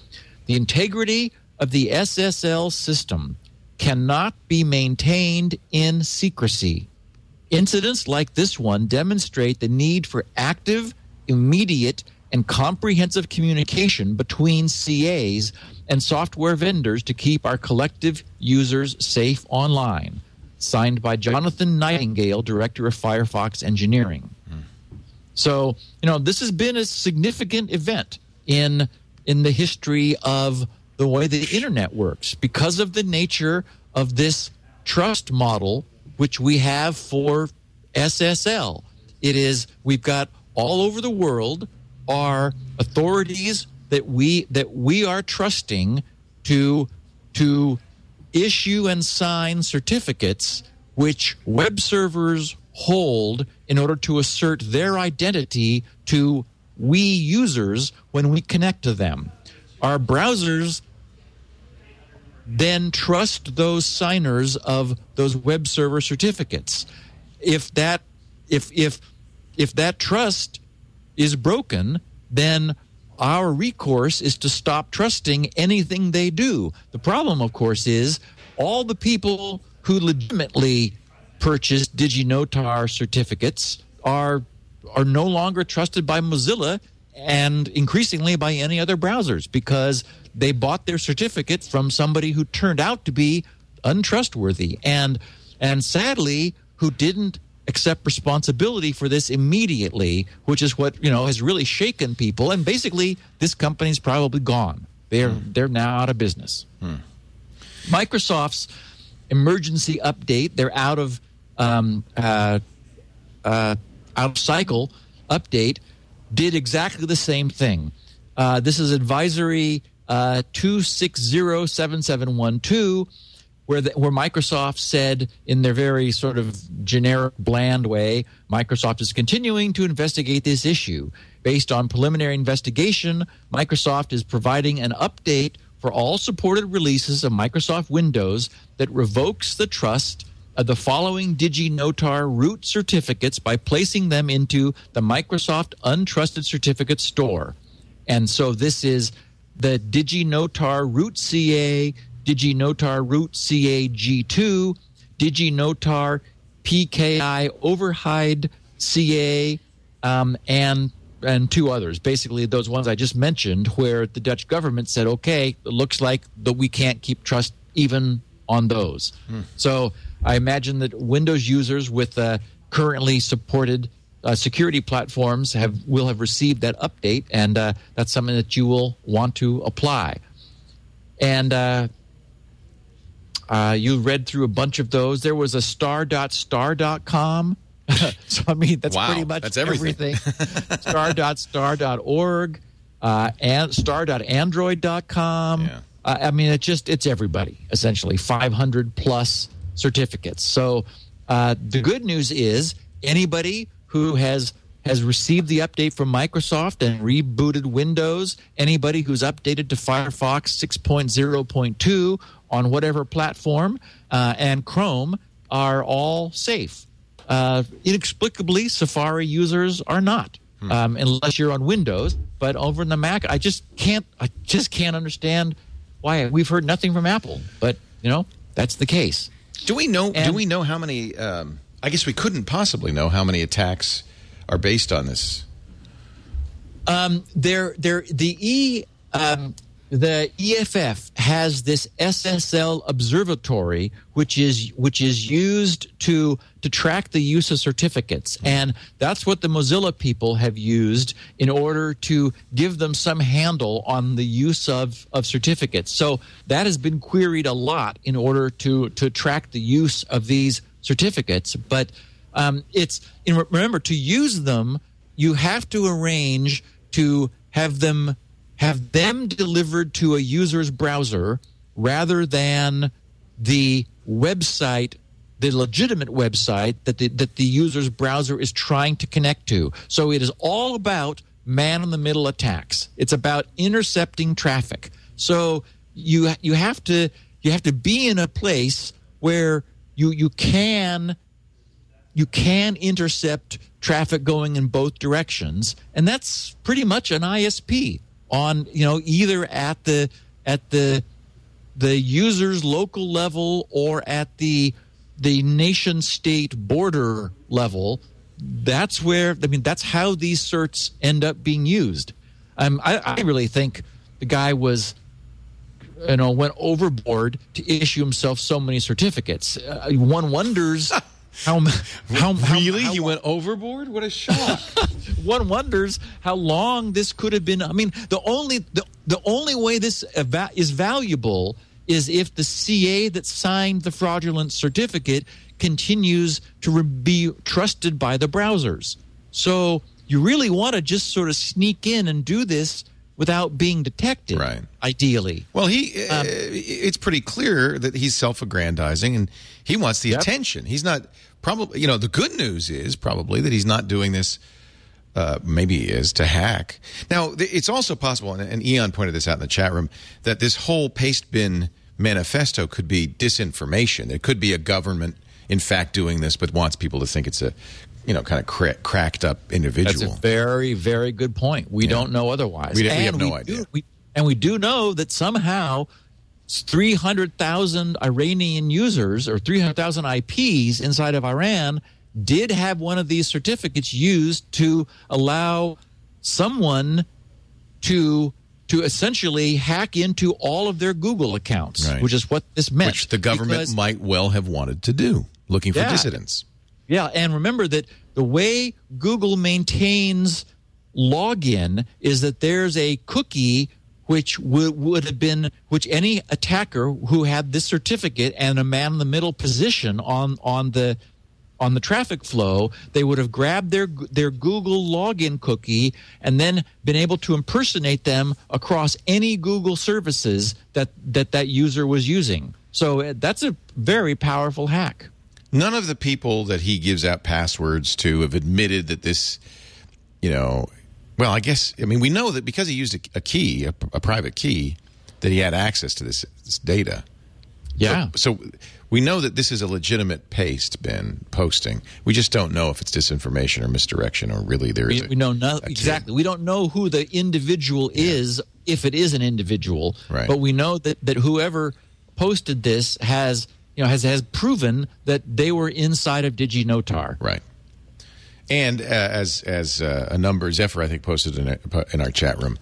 The integrity of the SSL system cannot be maintained in secrecy. Incidents like this one demonstrate the need for active, immediate, and comprehensive communication between CAs and software vendors to keep our collective users safe online. Signed by Jonathan Nightingale, Director of Firefox Engineering. Hmm. So, you know, this has been a significant event in in the history of the way the internet works because of the nature of this trust model which we have for SSL. It is we've got all over the world are authorities that we that we are trusting to to issue and sign certificates which web servers hold in order to assert their identity to we users when we connect to them. Our browsers then trust those signers of those web server certificates. If that if if if that trust is broken, then our recourse is to stop trusting anything they do. The problem, of course, is all the people who legitimately purchased DigiNotar certificates are are no longer trusted by Mozilla and increasingly by any other browsers because they bought their certificate from somebody who turned out to be untrustworthy and and sadly who didn't accept responsibility for this immediately which is what you know has really shaken people and basically this company's probably gone they're hmm. they're now out of business hmm. microsoft's emergency update they're out of um, uh, uh, out of cycle update did exactly the same thing. Uh, this is advisory uh, 2607712, where, the, where Microsoft said, in their very sort of generic, bland way, Microsoft is continuing to investigate this issue. Based on preliminary investigation, Microsoft is providing an update for all supported releases of Microsoft Windows that revokes the trust of the following DigiNotar root certificates by placing them into the Microsoft Untrusted Certificate Store. And so this is the DigiNotar root CA, DigiNotar root CA G2, DigiNotar PKI Overhide CA, um, and and two others. Basically, those ones I just mentioned, where the Dutch government said, "Okay, it looks like that we can't keep trust even on those." Hmm. So I imagine that Windows users with uh, currently supported uh, security platforms have will have received that update, and uh, that's something that you will want to apply. And uh, you read through a bunch of those. There was a star.star.com. so I mean that's wow, pretty much that's everything. everything. star.star.org uh, and star.android.com. Yeah. Uh, I mean, it's just it's everybody essentially. Five hundred plus certificates. So uh, the good news is anybody who has has received the update from Microsoft and rebooted Windows, anybody who's updated to Firefox 6.0.2 on whatever platform uh, and Chrome are all safe. Uh, inexplicably, Safari users are not. Hmm. Um, unless you're on Windows, but over in the Mac, I just can't. I just can't understand why we've heard nothing from Apple. But you know, that's the case. Do we know? And, do we know how many? Um, I guess we couldn't possibly know how many attacks are based on this. Um, there, there, the E, um, the EFF has this SSL observatory, which is which is used to to track the use of certificates. And that's what the Mozilla people have used in order to give them some handle on the use of, of certificates. So that has been queried a lot in order to, to track the use of these certificates. But um, it's remember to use them, you have to arrange to have them have them delivered to a user's browser rather than the website the legitimate website that the, that the user's browser is trying to connect to. So it is all about man in the middle attacks. It's about intercepting traffic. So you you have to you have to be in a place where you you can you can intercept traffic going in both directions and that's pretty much an ISP on you know either at the at the the user's local level or at the the nation state border level, that's where, I mean, that's how these certs end up being used. Um, I, I really think the guy was, you know, went overboard to issue himself so many certificates. Uh, one wonders. How, how, really how, how, he went overboard? What a shock! One wonders how long this could have been. I mean, the only the, the only way this is valuable is if the CA that signed the fraudulent certificate continues to re- be trusted by the browsers. So you really want to just sort of sneak in and do this without being detected. Right. Ideally. Well, he um, uh, it's pretty clear that he's self-aggrandizing and he wants the yep. attention. He's not probably. You know, the good news is probably that he's not doing this. Uh, maybe he is to hack. Now, it's also possible, and, and Eon pointed this out in the chat room, that this whole Pastebin manifesto could be disinformation. It could be a government, in fact, doing this, but wants people to think it's a you know, kind of cra- cracked up individual. That's a very, very good point. We Yeah. don't know otherwise. We- we have no do- idea. we- and we do know that somehow 300,000 Iranian users or 300,000 IPs inside of Iran did have one of these certificates used to allow someone to to essentially hack into all of their Google accounts, Right. which is what this meant. which the government might well have wanted to do, looking for Yeah. dissidents. Yeah, and remember that the way Google maintains login is that there's a cookie which would would have been which any attacker who had this certificate and a man in the middle position on on the on the traffic flow, they would have grabbed their their Google login cookie and then been able to impersonate them across any Google services that that that user was using. So uh, that's a very powerful hack. None of the people that he gives out passwords to have admitted that this, you know, well, I guess, I mean, we know that because he used a, a key, a, a private key, that he had access to this, this data. Yeah. So, so we know that this is a legitimate paste, Ben, posting. We just don't know if it's disinformation or misdirection or really there is We, a- we know no, exactly. We don't know who the individual is, if it is an individual. Right. But we know that, that whoever posted this has you know has has proven that they were inside of DigiNotar. Right. And uh, as as uh, a number, Zephyr I think posted in, a, in our chat room,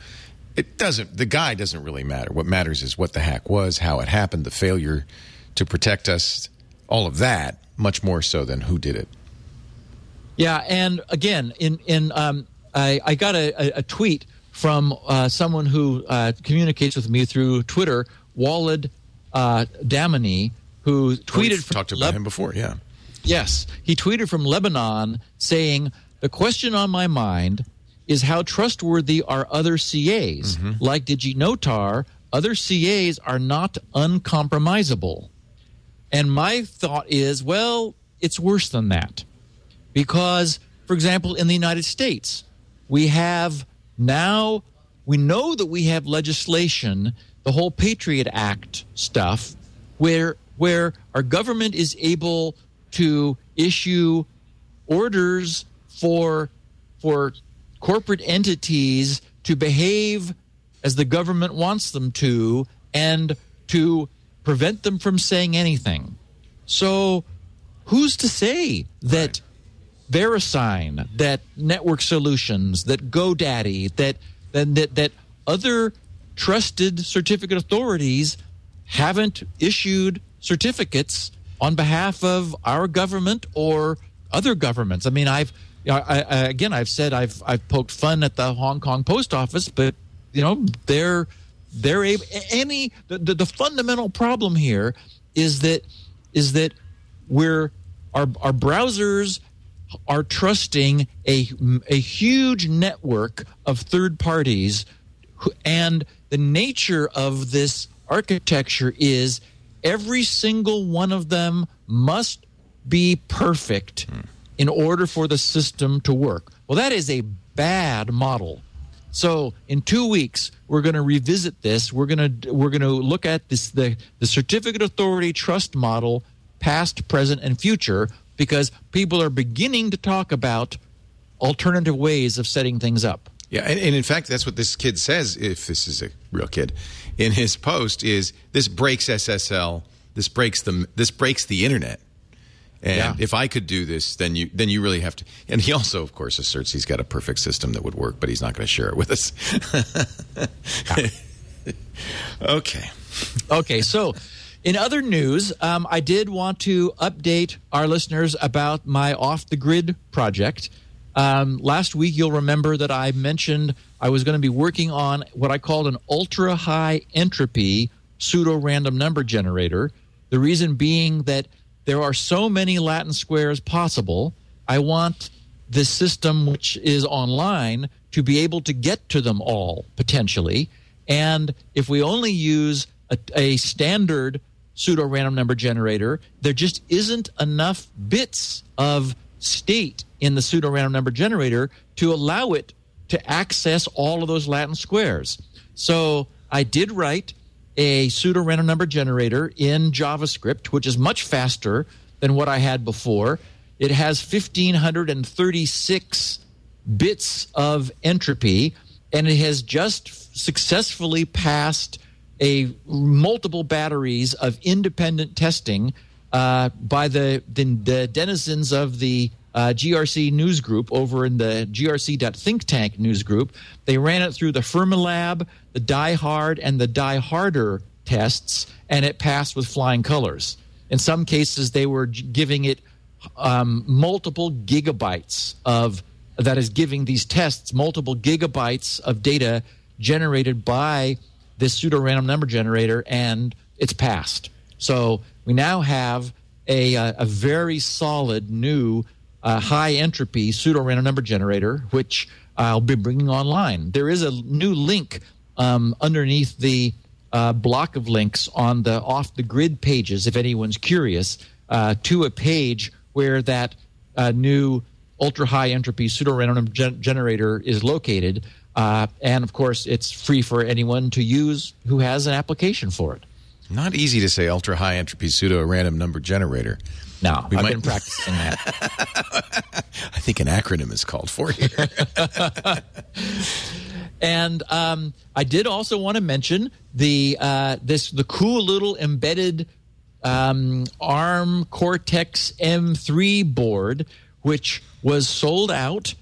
it doesn't. The guy doesn't really matter. What matters is what the hack was, how it happened, the failure to protect us, all of that. Much more so than who did it. Yeah, and again, in in um, I, I got a, a, a tweet from uh, someone who uh, communicates with me through Twitter, Walid uh, Damani, who tweeted We've from talked about Leb- him before. Yeah. Yes, he tweeted from Lebanon saying, "The question on my mind is how trustworthy are other CAs? Mm-hmm. Like DigiNotar, other CAs are not uncompromisable." And my thought is, well, it's worse than that. Because, for example, in the United States, we have now, we know that we have legislation, the whole Patriot Act stuff, where, where our government is able to issue orders for, for corporate entities to behave as the government wants them to and to prevent them from saying anything. So, who's to say that VeriSign, that Network Solutions, that GoDaddy, that that that, that other trusted certificate authorities haven't issued certificates on behalf of our government or other governments? I mean, I've I, I, again, I've said I've I've poked fun at the Hong Kong post office, but you know they're they're able any the, the, the fundamental problem here is that is that we're our our browsers are trusting a a huge network of third parties who, and the nature of this architecture is every single one of them must be perfect hmm. in order for the system to work. Well, that is a bad model. So in two weeks, we're going to revisit this. We're going to we're going to look at this the the certificate authority trust model, past, present, and future, because people are beginning to talk about alternative ways of setting things up. Yeah, and, and in fact, that's what this kid says. If this is a real kid, in his post is this breaks SSL. This breaks the this breaks the internet. And Yeah. if I could do this, then you then you really have to. And he also, of course, asserts he's got a perfect system that would work, but he's not going to share it with us. okay. Okay, so in other news, um, I did want to update our listeners about my off the grid project. Um, last week, you'll remember that I mentioned I was going to be working on what I called an ultra high entropy pseudo random number generator. The reason being that there are so many Latin squares possible. I want this system which is online to be able to get to them all potentially. And if we only use a, a standard pseudo random number generator, there just isn't enough bits of state in the pseudo random number generator to allow it to access all of those Latin squares. So I did write a pseudo random number generator in JavaScript, which is much faster than what I had before. It has 1,536 bits of entropy, and it has just successfully passed a multiple batteries of independent testing uh, by the, the, the denizens of the uh, GRC news group over in the grc.think tank news group. They ran it through the Fermilab, the Die Hard, and the Dieharder tests, and it passed with flying colors. In some cases, they were giving it um, multiple gigabytes of that is giving these tests multiple gigabytes of data generated by this pseudo random number generator, and it's passed. So we now have a, a, a very solid new uh, high entropy pseudo random number generator, which I'll be bringing online. There is a new link um, underneath the uh, block of links on the off the grid pages, if anyone's curious, uh, to a page where that uh, new ultra high entropy pseudo random gen- generator is located. Uh, and of course, it's free for anyone to use who has an application for it. Not easy to say ultra high entropy pseudo random number generator. No, We I've might- been practicing that. I think an acronym is called for here. And um, I did also want to mention the uh, this the cool little embedded um, ARM Cortex M3 board, which was sold out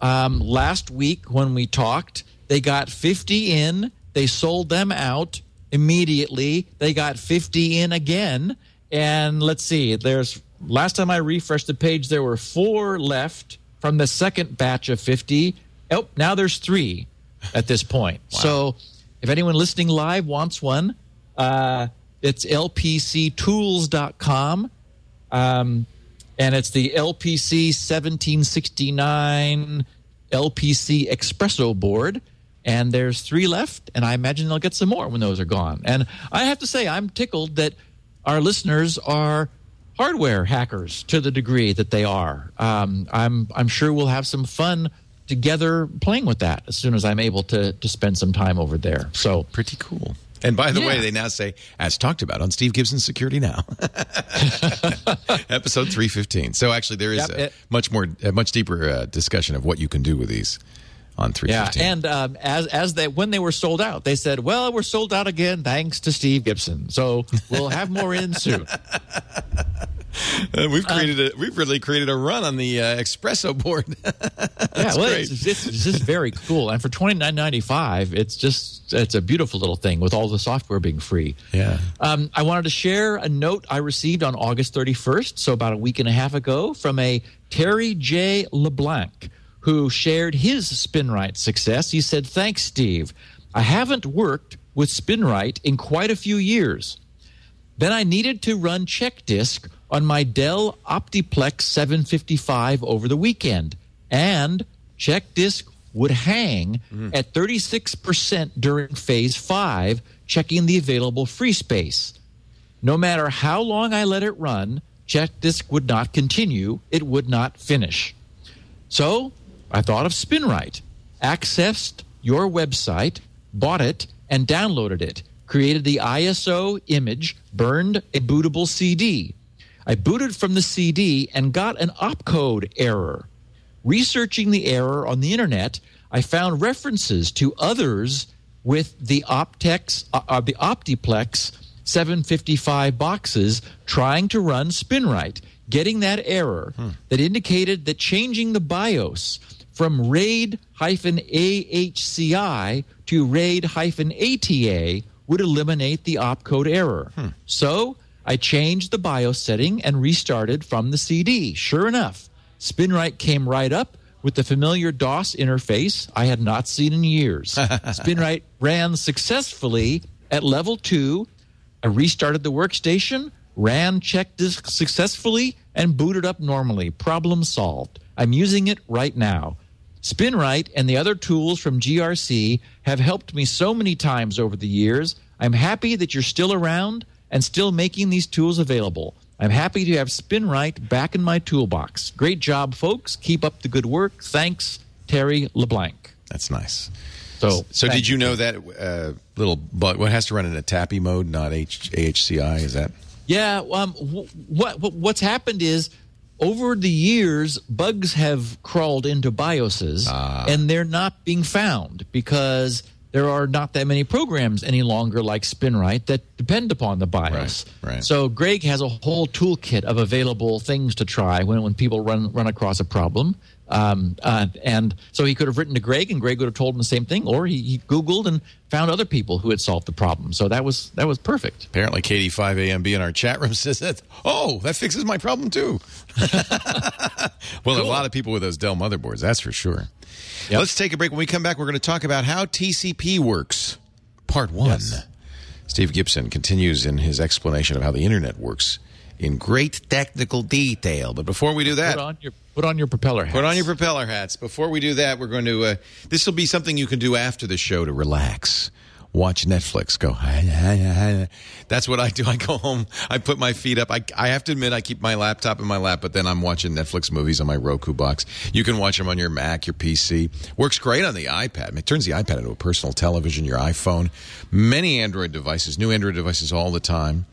um, last week when we talked. They got 50 in. They sold them out immediately. They got 50 in again. And let's see, there's last time I refreshed the page, there were four left from the second batch of 50. Oh, now there's three at this point. So if anyone listening live wants one, uh, it's lpctools.com. Um, and it's the LPC 1769 LPCXpresso board. And there's three left, and I imagine they'll get some more when those are gone. And I have to say, I'm tickled that our listeners are hardware hackers to the degree that they are. Um, I'm I'm sure we'll have some fun together playing with that as soon as I'm able to to spend some time over there. So Pretty cool. And by the way, they now say, as talked about on Steve Gibson's Security Now, episode 315. So actually, there is Yep, a it- much more, a much deeper uh, discussion of what you can do with these on Yeah, 315. and um, as as they when they were sold out, they said, "Well, we're sold out again, thanks to Steve Gibson." So we'll have more in soon. Uh, we've created a, we've really created a run on the uh, espresso board. yeah, well. It's, it's, it's just very cool, and for twenty nine ninety five, it's just it's a beautiful little thing with all the software being free. Yeah. Um, I wanted to share a note I received on August 31st, so about a week and a half ago, from a Terry J. LeBlanc, who shared his SpinRite success. He said, Thanks, Steve. I haven't worked with SpinRite in quite a few years. Then I needed to run check disk on my Dell Optiplex 755 over the weekend, and check disk would hang mm. at 36% during phase 5, checking the available free space. No matter how long I let it run, check disk would not continue, it would not finish. So I thought of SpinRite, accessed your website, bought it, and downloaded it, created the ISO image, burned a bootable CD. I booted from the CD and got an opcode error. Researching the error on the internet, I found references to others with the Optex, uh, uh, the Optiplex 755 boxes trying to run SpinRite, getting that error that indicated that changing the BIOS from RAID AHCI to RAID ATA would eliminate the opcode error. Hmm. So I changed the BIOS setting and restarted from the CD. Sure enough, SpinRite came right up with the familiar DOS interface I had not seen in years. SpinRite ran successfully at level two. I restarted the workstation, ran check disk successfully, and booted up normally. Problem solved. I'm using it right now. SpinRite and the other tools from GRC have helped me so many times over the years. I'm happy that you're still around and still making these tools available. I'm happy to have SpinRite back in my toolbox. Great job, folks. Keep up the good work. Thanks, Terry LeBlanc. That's nice. So, So did you know that uh, little but what has to run in a tappy mode, not H- AHCI? Is that Yeah. Um. wh- What, what what's happened is over the years, bugs have crawled into BIOSes, and they're not being found because there are not that many programs any longer like SpinRite that depend upon the BIOS. Right, right. So Greg has a whole toolkit of available things to try when, when people run run across a problem. Um, uh, and so he could have written to Greg, and Greg would have told him the same thing, or he, he Googled and found other people who had solved the problem. So that was that was perfect. Apparently, Katie Five AMB in our chat room says that. Oh, that fixes my problem too. well, a lot of people with those Dell motherboards, that's for sure. Yep. Let's take a break. When we come back, we're going to talk about how TCP works. Part one. Yes. Steve Gibson continues in his explanation of how the internet works in great technical detail. But before we do that, Put on your put on your propeller hat. Put on your propeller hats. Before we do that, we're going to. Uh, this will be something you can do after the show to relax. Watch Netflix. Go. That's what I do. I go home. I put my feet up. I, I have to admit, I keep my laptop in my lap, but then I'm watching Netflix movies on my Roku box. You can watch them on your Mac, your PC. Works great on the iPad. It turns the iPad into a personal television. Your iPhone. Many Android devices. New Android devices all the time.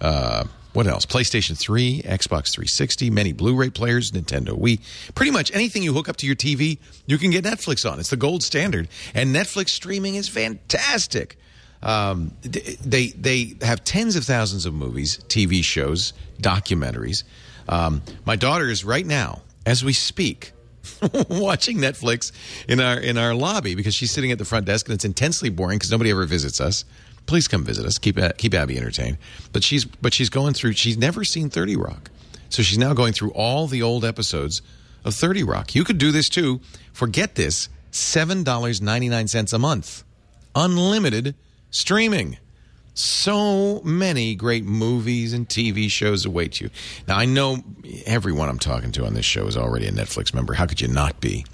Uh, what else? PlayStation 3, Xbox 360, many Blu ray players, Nintendo Wii. Pretty much anything you hook up to your TV, you can get Netflix on. It's the gold standard. And Netflix streaming is fantastic. Um, they, they have tens of thousands of movies, TV shows, documentaries. Um, my daughter is right now, as we speak, watching Netflix in our in our lobby because she's sitting at the front desk and it's intensely boring because nobody ever visits us. Please come visit us. Keep keep Abby entertained. But she's but she's going through. She's never seen Thirty Rock, so she's now going through all the old episodes of Thirty Rock. You could do this too. Forget this. Seven dollars ninety nine cents a month, unlimited streaming. So many great movies and TV shows await you. Now, I know everyone I'm talking to on this show is already a Netflix member. How could you not be?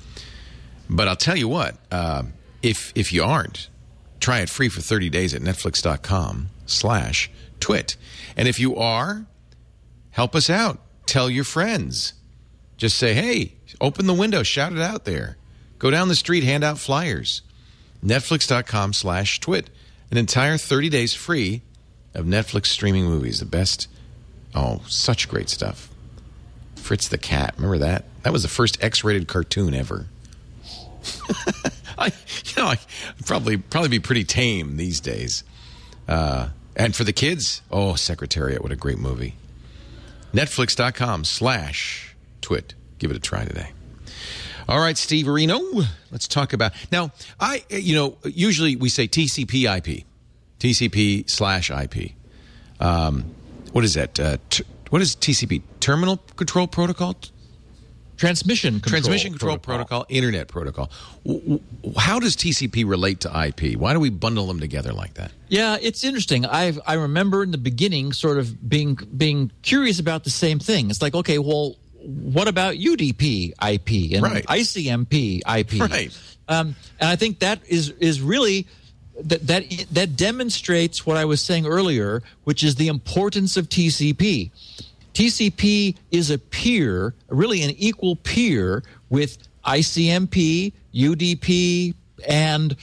But I'll tell you what, uh, if if you aren't, try it free for 30 days at netflix.com slash twit. And if you are, help us out. Tell your friends. Just say, hey, open the window, shout it out there. Go down the street, hand out flyers. Netflix.com slash twit. An entire 30 days free of Netflix streaming movies. The best. Oh, such great stuff. Fritz the Cat. Remember that? That was the first X rated cartoon ever. I, you know, I probably probably be pretty tame these days. Uh, and for the kids, oh, Secretariat, what a great movie. Netflix.com slash twit. Give it a try today. All right, Steve Areno, let's talk about now. I, you know, usually we say TCP IP, TCP slash IP. Um, what is that? Uh, t- what is TCP? Terminal Control Protocol? Transmission control Transmission Control Protocol, Internet Protocol. W- w- How does TCP relate to IP? Why do we bundle them together like that? Yeah, it's interesting. I I remember in the beginning, sort of being being curious about the same thing. It's like, okay, well, what about UDP IP and Right. ICMP IP? Right. Um, and I think that is is really that that that demonstrates what I was saying earlier, which is the importance of TCP. TCP is a peer, really an equal peer with ICMP, UDP, and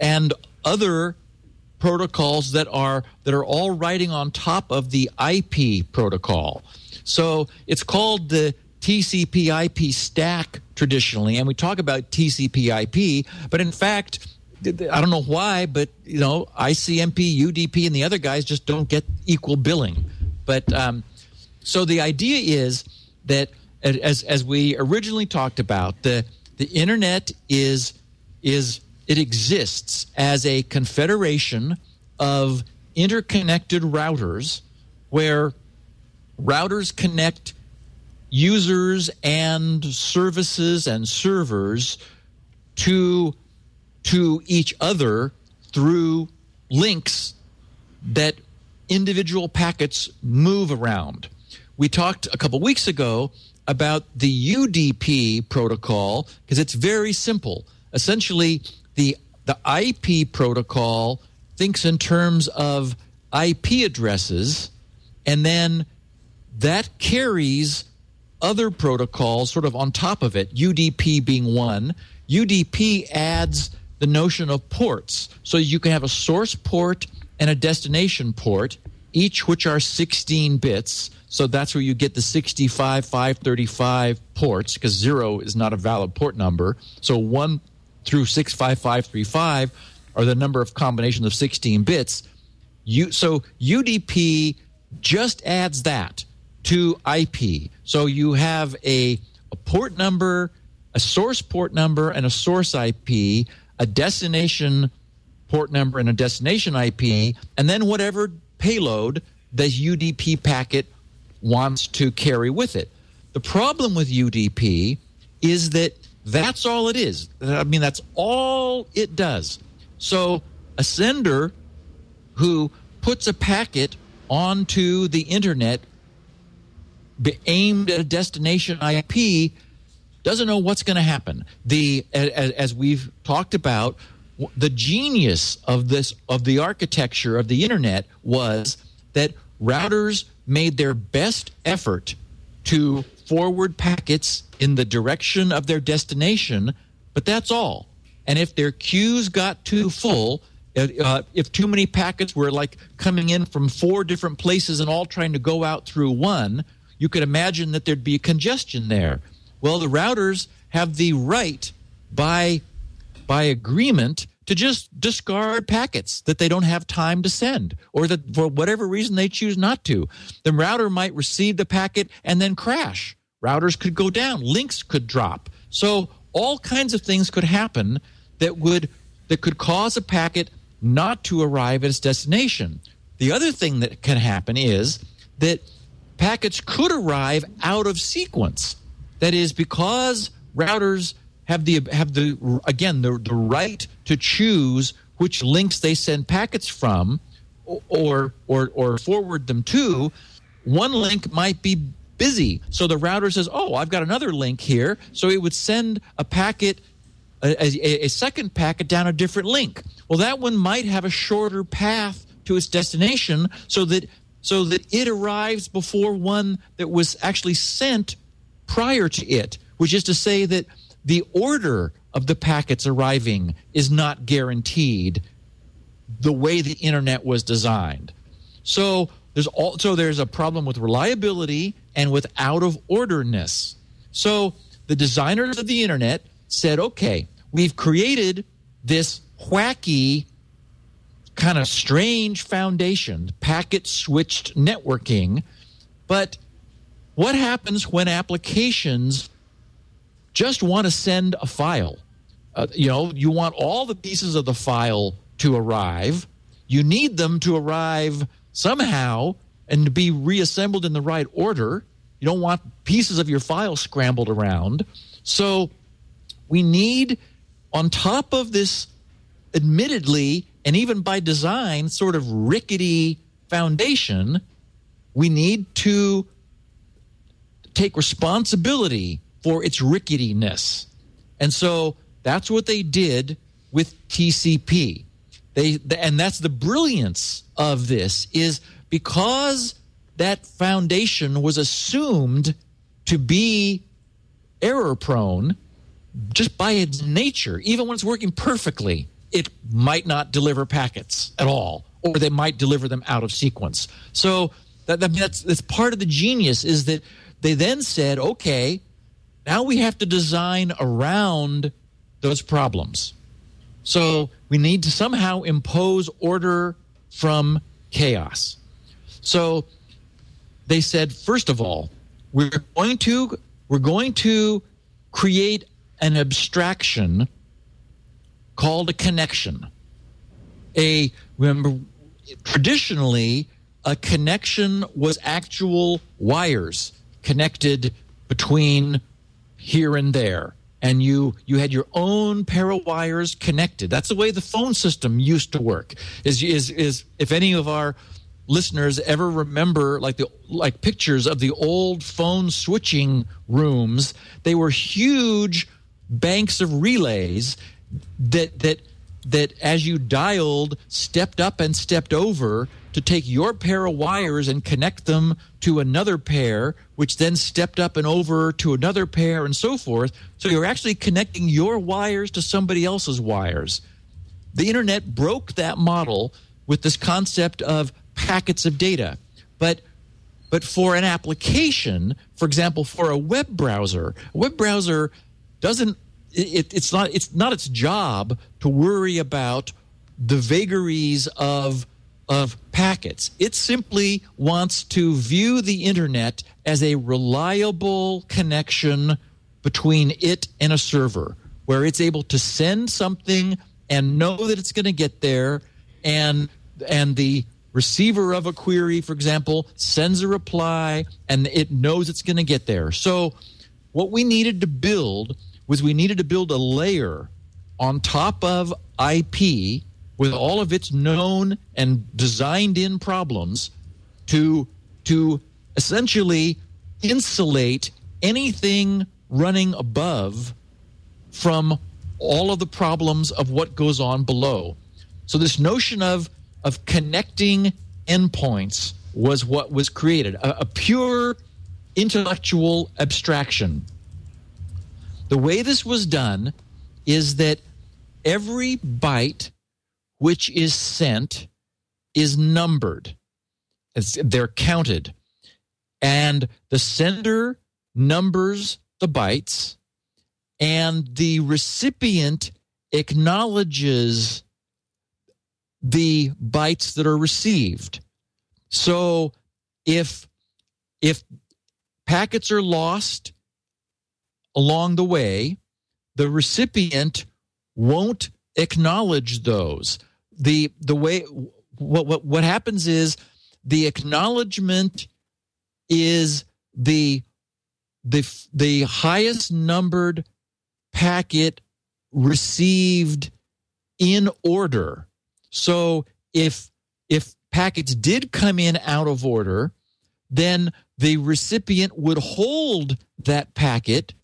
and other protocols that are that are all riding on top of the IP protocol. So it's called the TCP IP stack traditionally, and we talk about TCP IP, but in fact, I don't know why, but you know, ICMP, UDP, and the other guys just don't get equal billing. But um, so the idea is that as as we originally talked about, the the internet is is it exists as a confederation of interconnected routers where routers connect users and services and servers to to each other through links that individual packets move around. We talked a couple weeks ago about the UDP protocol because it's very simple. Essentially, the the IP protocol thinks in terms of IP addresses and then that carries other protocols sort of on top of it, UDP being one. UDP adds the notion of ports. So you can have a source port and a destination port, each which are 16 bits. So that's where you get the 65, 535 ports, because zero is not a valid port number. So 1 through 65535 are the number of combinations of 16 bits. You, so UDP just adds that to IP. So you have a, a port number, a source port number, and a source IP, a destination port number, and a destination IP, and then whatever payload the UDP packet wants to carry with it. The problem with UDP is that that's all it is. I mean, that's all it does. So a sender who puts a packet onto the internet aimed at a destination IP doesn't know what's going to happen. The as, as we've talked about, the genius of this of the architecture of the internet was that routers made their best effort to forward packets in the direction of their destination, but that's all. And if their queues got too full, uh, if too many packets were like coming in from four different places and all trying to go out through one, you could imagine that there'd be congestion there. Well, the routers have the right by by agreement to just discard packets that they don't have time to send or that for whatever reason they choose not to. The router might receive the packet and then crash. Routers could go down, links could drop. So all kinds of things could happen that would that could cause a packet not to arrive at its destination. The other thing that can happen is that packets could arrive out of sequence. That is because routers have the have the again the, the right to choose which links they send packets from or or or forward them to. One link might be busy. So the router says oh i've got another link here. So it would send a packet a, a, a second packet down a different link. Well that one might have a shorter path to its destination so that so that it arrives before one that was actually sent prior to it, which is to say that the order of the packets arriving is not guaranteed the way the internet was designed. So there's also there's a problem with reliability and with out of orderness. So the designers of the internet said, okay, we've created this wacky kind of strange foundation, packet switched networking. But what happens when applications just want to send a file? Uh, you know, you want all the pieces of the file to arrive. You need them to arrive somehow and to be reassembled in the right order. You don't want pieces of your file scrambled around. So we need, on top of this admittedly and even by design, sort of rickety foundation, we need to take responsibility for its ricketiness. And so that's what they did with TCP. They and that's the brilliance of this is because that foundation was assumed to be error prone just by its nature, even when it's working perfectly it might not deliver packets at all, or they might deliver them out of sequence. So that, that's, that's part of the genius is that they then said, okay, now we have to design around those problems. So we need to somehow impose order from chaos. So they said, first of all, we're going to we're going to create an abstraction called a connection. A remember traditionally a connection was actual wires connected between here and there and you you had your own pair of wires connected. That's the way the phone system used to work. Is is is if any of our listeners ever remember like the like pictures of the old phone switching rooms they were huge banks of relays that that that as you dialed stepped up and stepped over to take your pair of wires and connect them to another pair which then stepped up and over to another pair and so forth so you're actually connecting your wires to somebody else's wires the internet broke that model with this concept of packets of data. But but for an application, for example, for a web browser, a web browser doesn't it, it's not it's not its job to worry about the vagaries of of packets. It simply wants to view the internet as a reliable connection between it and a server where it's able to send something and know that it's going to get there and and the receiver of a query for example sends a reply and it knows it's going to get there. So what we needed to build was we needed to build a layer on top of IP with all of its known and designed in problems to to essentially insulate anything running above from all of the problems of what goes on below. So this notion of of connecting endpoints was what was created, a, a pure intellectual abstraction. The way this was done is that every byte which is sent is numbered. It's, they're counted. And the sender numbers the bytes, and the recipient acknowledges the bytes that are received. So if if packets are lost along the way, the recipient won't acknowledge those the the way what what what happens is the acknowledgement is the the the highest numbered packet received in order. So if if packets did come in out of order, then the recipient would hold that packet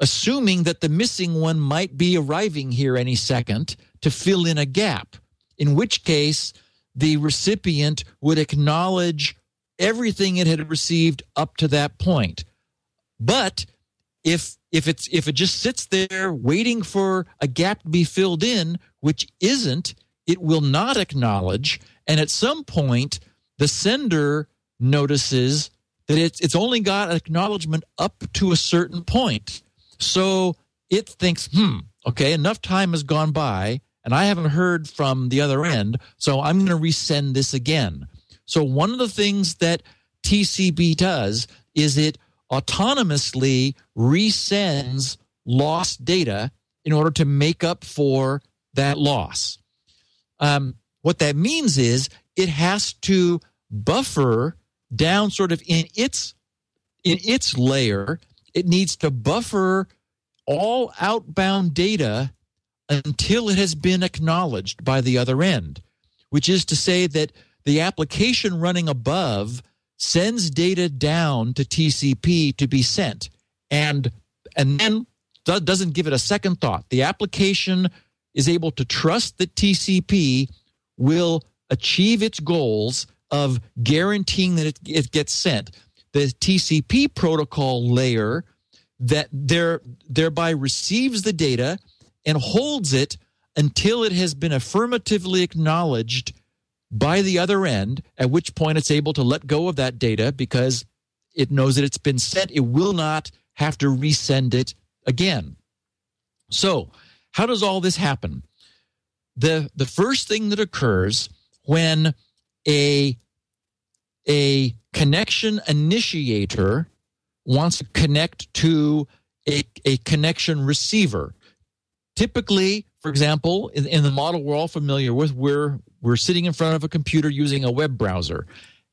assuming that the missing one might be arriving here any second to fill in a gap, in which case the recipient would acknowledge everything it had received up to that point. But if if it's if it just sits there waiting for a gap to be filled in, which isn't, it will not acknowledge. And at some point, the sender notices that it's it's only got acknowledgement up to a certain point. So it thinks, hmm, okay, enough time has gone by and I haven't heard from the other end, so I'm going to resend this again. So one of the things that TCP does is it autonomously resends lost data in order to make up for that loss. Um, what that means is it has to buffer down sort of in its in its layer. It needs to buffer all outbound data until it has been acknowledged by the other end, which is to say that the application running above sends data down to TCP to be sent and and then doesn't give it a second thought. The application is able to trust that TCP will achieve its goals of guaranteeing that it, it gets sent. The TCP protocol layer that there thereby receives the data and holds it until it has been affirmatively acknowledged by the other end, at which point it's able to let go of that data because it knows that it's been sent. It will not have to resend it again. So, how does all this happen? The, the first thing that occurs when a, a connection initiator wants to connect to a, a connection receiver. Typically, for example, in, in the model we're all familiar with, we're we're sitting in front of a computer using a web browser.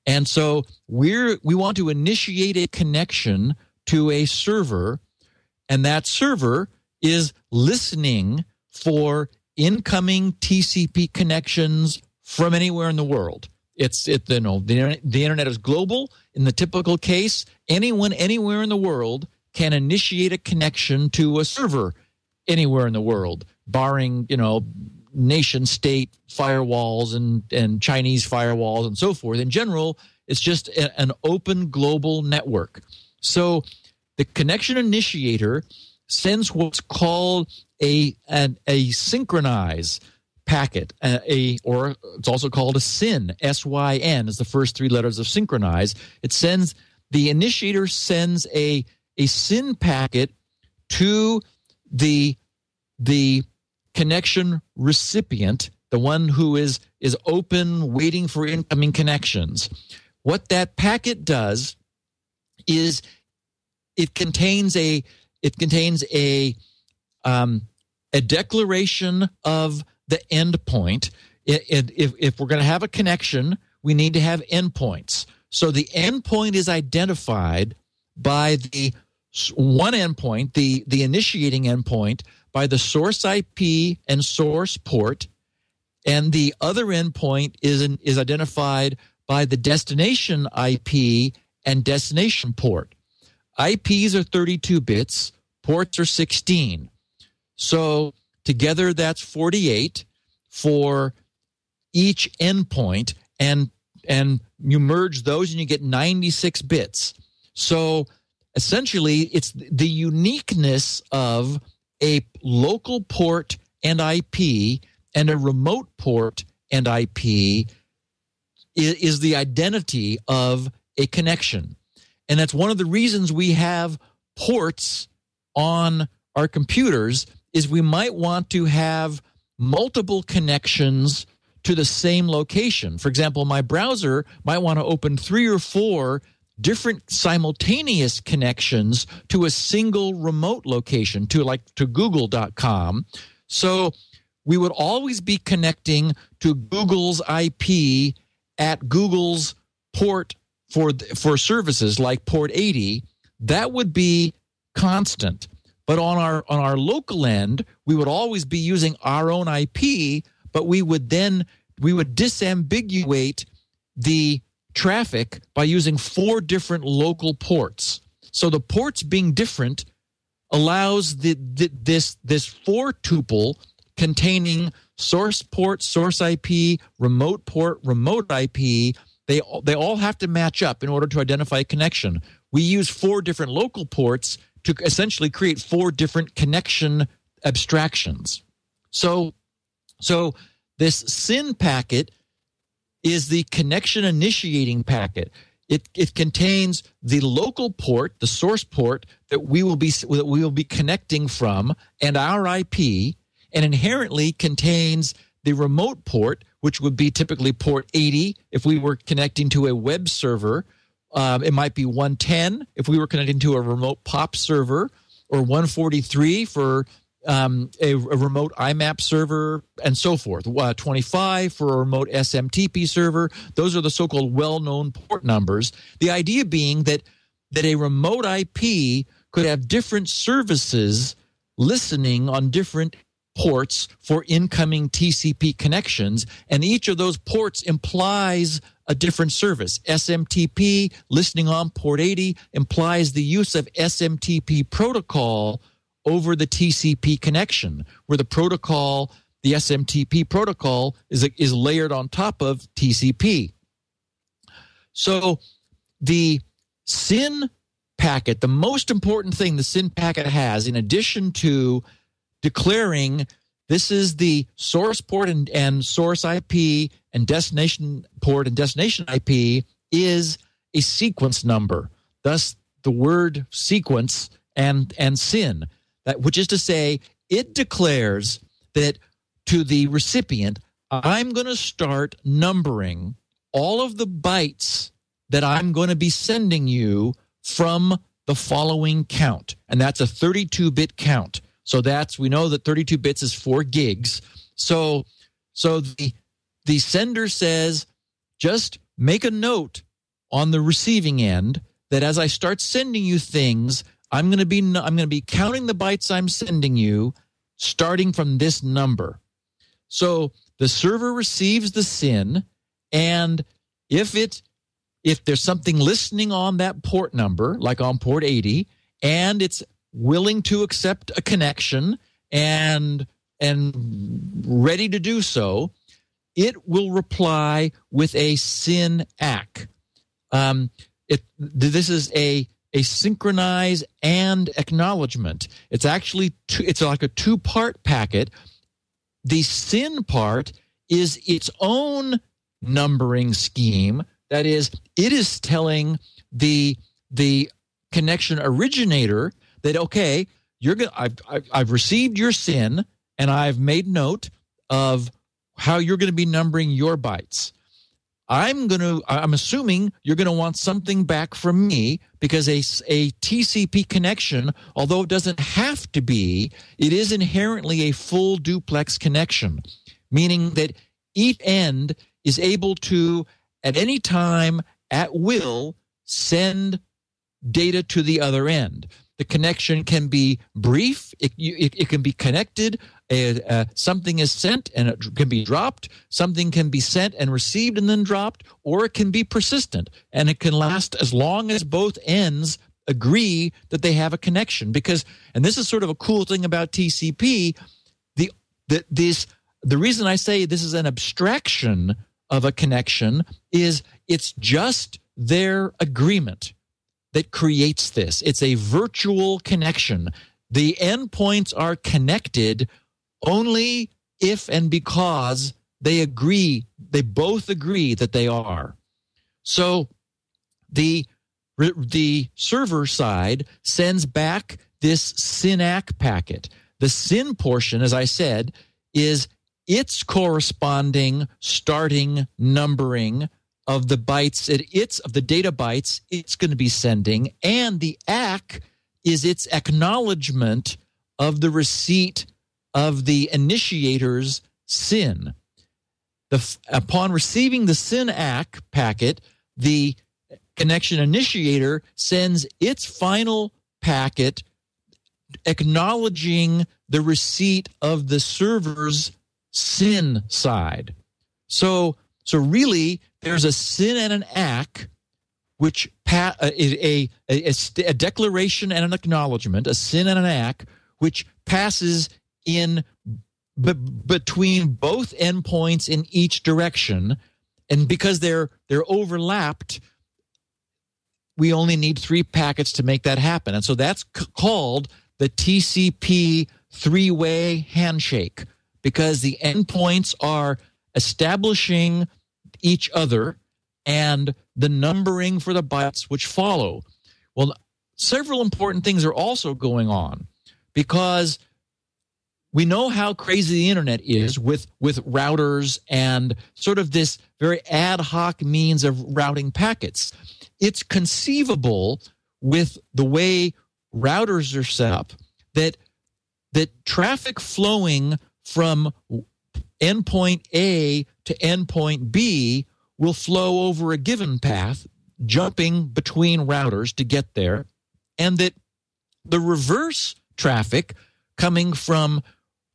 And so we're we want to initiate a connection to a server, and that server is listening for incoming TCP connections from anywhere in the world. It's it you know the, the internet is global. In the typical case, anyone anywhere in the world can initiate a connection to a server anywhere in the world, barring you know nation state firewalls and and Chinese firewalls and so forth. In general, it's just a, an open global network. So the connection initiator sends what's called a an, a synchronize packet, uh, a or it's also called a SYN. S Y N is the first three letters of synchronize. It sends the initiator sends a a SYN packet to the the connection recipient, the one who is is open, waiting for incoming connections. What that packet does is it contains a it contains a um, a declaration of the endpoint. If, if we're going to have a connection, we need to have endpoints. So the endpoint is identified by the one endpoint, the, the initiating endpoint, by the source IP and source port, and the other endpoint is, in, is identified by the destination IP and destination port. IPs are 32 bits, ports are 16. So together that's 48 for each endpoint and and you merge those and you get 96 bits. So essentially it's the uniqueness of a local port and IP and a remote port and IP is, the identity of a connection. And that's one of the reasons we have ports on our computers is we might want to have multiple connections to the same location. For example, my browser might want to open three or four different simultaneous connections to a single remote location to like to google.com. So we would always be connecting to Google's IP at Google's port for for services like port 80 that would be constant but on our on our local end we would always be using our own ip but we would then we would disambiguate the traffic by using four different local ports so the ports being different allows the, the this this four tuple containing source port source ip remote port remote ip they they all have to match up in order to identify a connection. We use four different local ports to essentially create four different connection abstractions. So so this SYN packet is the connection initiating packet. It, it contains the local port, the source port that we will be that we will be connecting from, and our IP, and inherently contains the remote port, which would be typically port 80 if we were connecting to a web server. Um, it might be 110 if we were connecting to a remote POP server, or 143 for um, a, a, remote IMAP server, and so forth. Uh, 25 for a remote SMTP server. Those are the so-called well-known port numbers. The idea being that that a remote IP could have different services listening on different ports for incoming TCP connections, and each of those ports implies a different service. SMTP, listening on port 80, implies the use of SMTP protocol over the TCP connection, where the protocol, the SMTP protocol, is, is layered on top of TCP. So the SYN packet, the most important thing the SYN packet has, in addition to declaring this is the source port and, and source IP and destination port and destination IP is a sequence number. Thus, the word sequence and and SYN, which is to say, it declares that to the recipient, I'm going to start numbering all of the bytes that I'm going to be sending you from the following count, and that's a 32-bit count. So that's we know that 32 bits is 4 gigs. So so the the sender says just make a note on the receiving end that as I start sending you things, I'm going to be I'm going to be counting the bytes I'm sending you starting from this number. So the server receives the SYN and if it if there's something listening on that port number like on port 80 and it's willing to accept a connection and and ready to do so, it will reply with a SYN ACK. Um, it, this is a a synchronize and acknowledgement. It's actually two, it's like a two part packet. the SYN part is its own numbering scheme. That is, it is telling the the connection originator that okay, you're going I've, I've I've received your SYN and I've made note of how you're going to be numbering your bytes. I'm going to I'm assuming you're going to want something back from me because a, a TCP connection, although it doesn't have to be, it is inherently a full duplex connection, meaning that each end is able to at any time at will send data to the other end. The connection can be brief, it, it, it can be connected, uh, uh, something is sent and it can be dropped, something can be sent and received and then dropped, or it can be persistent and it can last as long as both ends agree that they have a connection. Because, and this is sort of a cool thing about TCP, the, the, this, the reason I say this is an abstraction of a connection is it's just their agreement that creates this. It's a virtual connection. The endpoints are connected only if and because they agree, they both agree that they are. So the the server side sends back this SYN-ACK packet. The SYN portion, as I said, is its corresponding starting numbering of the bytes it, it's of the data bytes it's going to be sending and the ACK is its acknowledgement of the receipt of the initiator's SYN the upon receiving the SYN-ACK packet the connection initiator sends its final packet acknowledging the receipt of the server's SYN side. So so really there's a SYN and an ACK, which pa- uh, a, a, a, a declaration and an acknowledgement, a SYN and an ACK, which passes in b- between both endpoints in each direction, and because they're they're overlapped, we only need three packets to make that happen, and so that's c- called the TCP three-way handshake because the endpoints are establishing each other and the numbering for the bytes which follow. Well, several important things are also going on because we know how crazy the internet is with with routers and sort of this very ad hoc means of routing packets. It's conceivable with the way routers are set up that that traffic flowing from endpoint A to endpoint B will flow over a given path, jumping between routers to get there, and that the reverse traffic coming from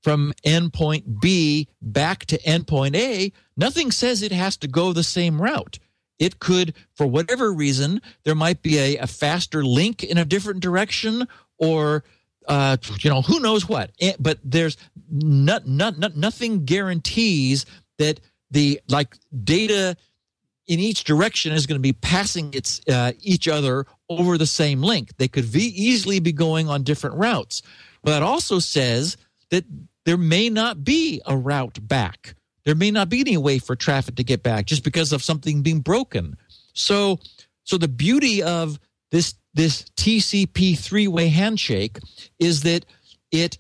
from endpoint B back to endpoint A, nothing says it has to go the same route. It could, for whatever reason, there might be a, a faster link in a different direction, or uh, you know, who knows what. Eh, but there's not, not, not, nothing guarantees that the like data in each direction is going to be passing its uh, each other over the same link. They could be, easily be going on different routes. But that also says that there may not be a route back. There may not be any way for traffic to get back just because of something being broken. So, so the beauty of this this TCP three-way handshake is that it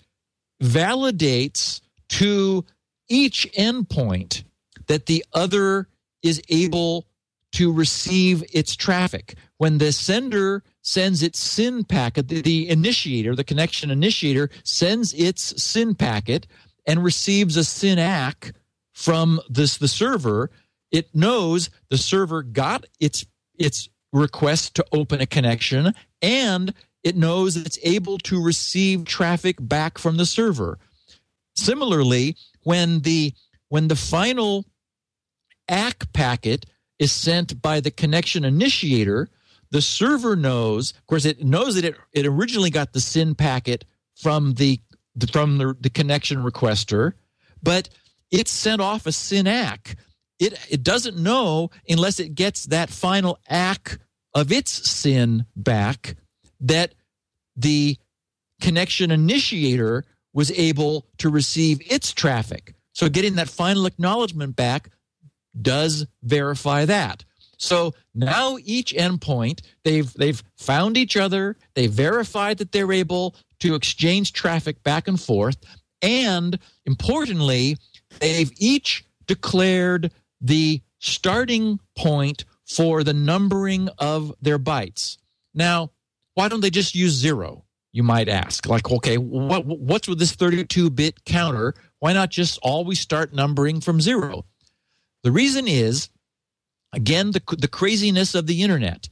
validates to each endpoint that the other is able to receive its traffic. When the sender sends its SYN packet, the, the initiator, the connection initiator, sends its SYN packet and receives a SYN ACK from this the server, it knows the server got its its request to open a connection and it knows it's able to receive traffic back from the server. Similarly, when the when the final ACK packet is sent by the connection initiator, the server knows, of course, it knows that it, it originally got the SYN packet from the from the, the connection requester, but it sent off a SYN ACK. It it doesn't know unless it gets that final ACK of its SYN back that the connection initiator was able to receive its traffic. So getting that final acknowledgement back does verify that. So now each endpoint, they've they've found each other, they verified that they're able to exchange traffic back and forth, and importantly, they've each declared the starting point for the numbering of their bytes. Now, why don't they just use zero? You might ask. Like, okay, what what's with this 32-bit counter? Why not just always start numbering from zero? The reason is, again, the, the craziness of the internet.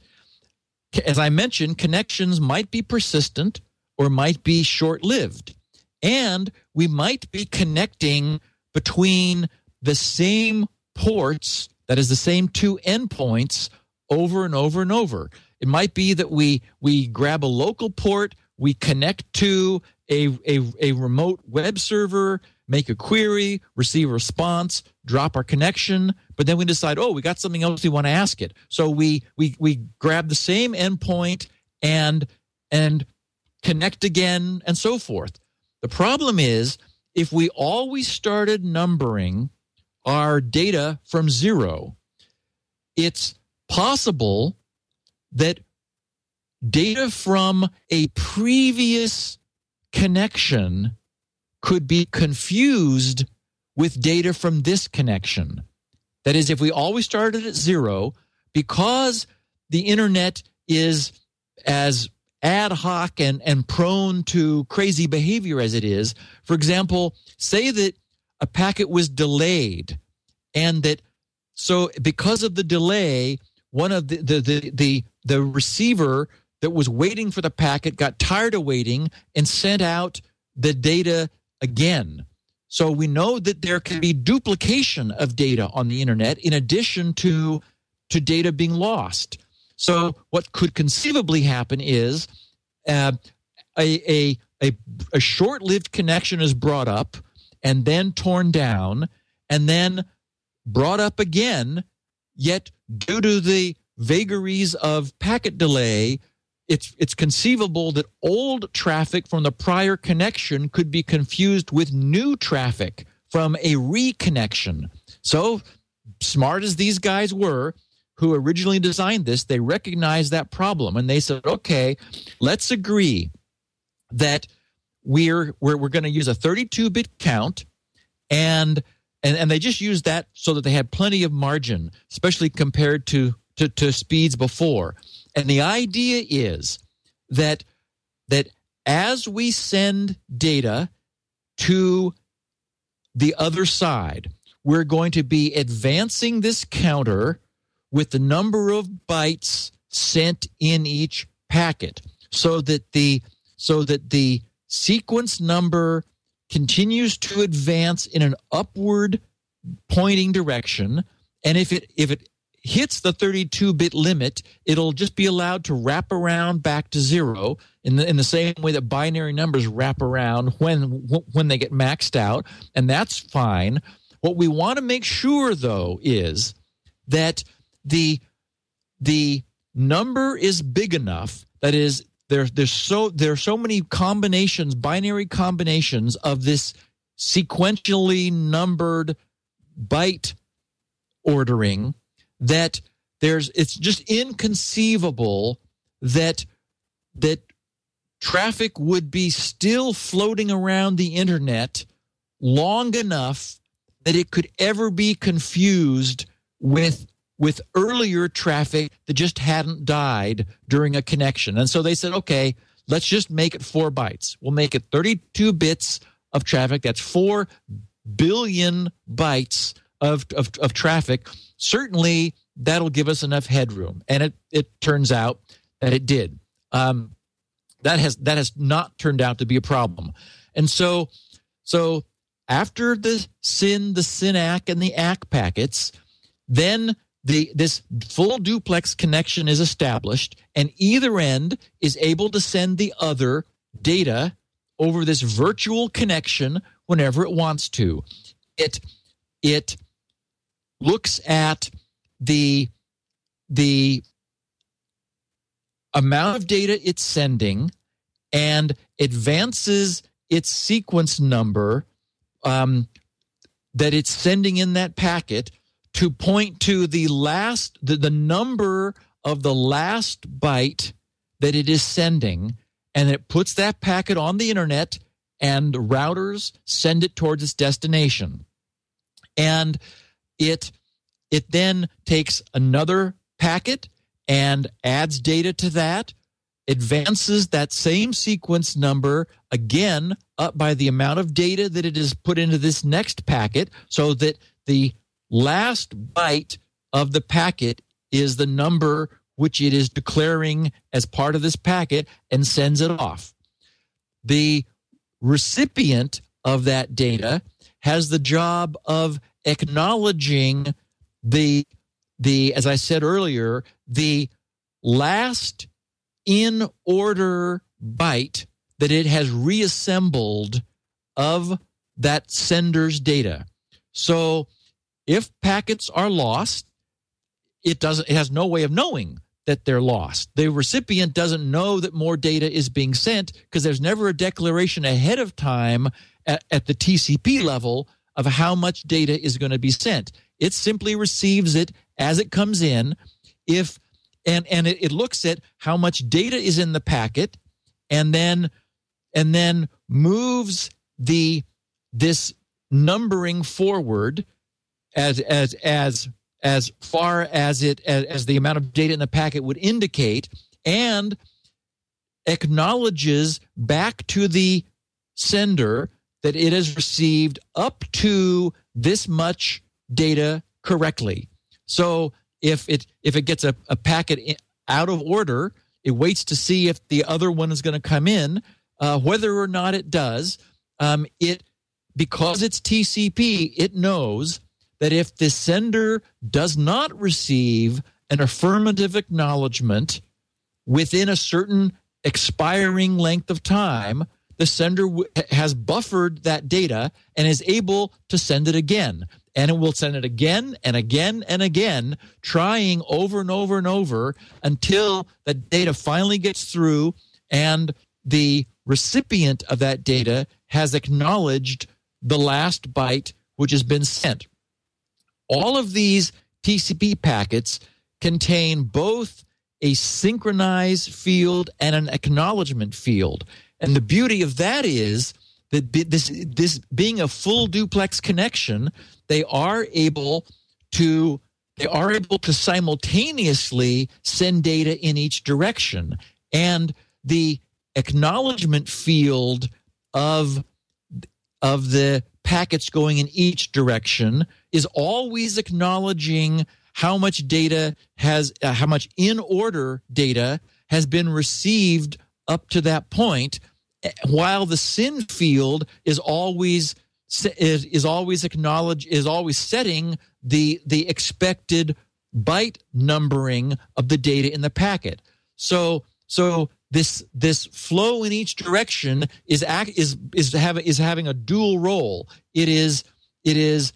As I mentioned, connections might be persistent or might be short lived. And we might be connecting between the same ports, that is, the same two endpoints, over and over and over. It might be that we we grab a local port, we connect to a, a, a remote web server, make a query, receive a response, drop our connection, but then we decide, oh, we got something else we want to ask it. So we we we grab the same endpoint and and connect again and so forth. The problem is if we always started numbering our data from zero, it's possible that data from a previous connection could be confused with data from this connection. That is, if we always started at zero, because the internet is as ad hoc and, and prone to crazy behavior as it is, for example, say that a packet was delayed and that so because of the delay, one of the the the the, the receiver that was waiting for the packet got tired of waiting and sent out the data again. So we know that there can be duplication of data on the internet in addition to to data being lost. So what could conceivably happen is uh, a, a a a short-lived connection is brought up and then torn down and then brought up again. Yet due to the vagaries of packet delay, it's it's conceivable that old traffic from the prior connection could be confused with new traffic from a reconnection. So smart as these guys were who originally designed this, they recognized that problem and they said, "Okay, let's agree that we're we're, we're going to use a 32-bit count and and and they just used that so that they had plenty of margin, especially compared to to, to speeds before." And the idea is that that as we send data to the other side, we're going to be advancing this counter with the number of bytes sent in each packet so that the so that the sequence number continues to advance in an upward pointing direction. And if it if it hits the 32 bit limit, it'll just be allowed to wrap around back to zero in the, in the same way that binary numbers wrap around when, when they get maxed out. And that's fine. What we want to make sure, though, is that the, the number is big enough. That is, there, there's so there are so many combinations, binary combinations of this sequentially numbered byte ordering that there's it's just inconceivable that that traffic would be still floating around the internet long enough that it could ever be confused with with earlier traffic that just hadn't died during a connection. And so they said, okay, let's just make it 4 bytes. We'll make it 32 bits of traffic. That's 4 billion bytes of, of, of traffic certainly that'll give us enough headroom. And it, it turns out that it did. Um, that has that has not turned out to be a problem. And so so after the SYN, the SYN-ACK, and the ACK packets, then the this full duplex connection is established, and either end is able to send the other data over this virtual connection whenever it wants to. It it looks at the the amount of data it's sending and advances its sequence number um, that it's sending in that packet to point to the last the, the number of the last byte that it is sending and it puts that packet on the internet and routers send it towards its destination. And it it then takes another packet and adds data to that advances that same sequence number again up by the amount of data that it has put into this next packet so that the last byte of the packet is the number which it is declaring as part of this packet and sends it off. The recipient of that data has the job of acknowledging the the as I said earlier, the last in order byte that it has reassembled of that sender's data. So if packets are lost, it doesn't it has no way of knowing that they're lost. The recipient doesn't know that more data is being sent because there's never a declaration ahead of time at, at the TCP level of how much data is going to be sent. It simply receives it as it comes in. If and and it, it looks at how much data is in the packet and then and then moves the this numbering forward as as as as far as it as, as the amount of data in the packet would indicate and acknowledges back to the sender that it has received up to this much data correctly so if it if it gets a, a packet out of order, it waits to see if the other one is going to come in. Uh, whether or not it does, um, it because it's TCP, it knows that if the sender does not receive an affirmative acknowledgement within a certain expiring length of time, the sender w- has buffered that data and is able to send it again and it will send it again and again and again, trying over and over and over until the data finally gets through and the recipient of that data has acknowledged the last byte which has been sent. All of these TCP packets contain both a synchronized field and an acknowledgement field. And the beauty of that is that this this being a full duplex connection they are able to they are able to simultaneously send data in each direction and the acknowledgement field of of the packets going in each direction is always acknowledging how much data has uh, how much in order data has been received up to that point eh, while the SYN field is always is, is always acknowledge is always setting the the expected byte numbering of the data in the packet. So so this this flow in each direction is act is is having is having a dual role. It is it is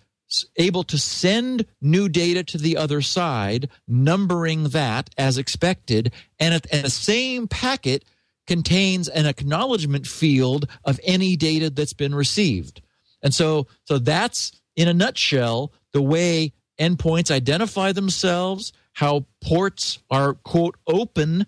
able to send new data to the other side, numbering that as expected, and, the same packet contains an acknowledgement field of any data that's been received. And so, so that's in a nutshell the way endpoints identify themselves, how ports are quote open,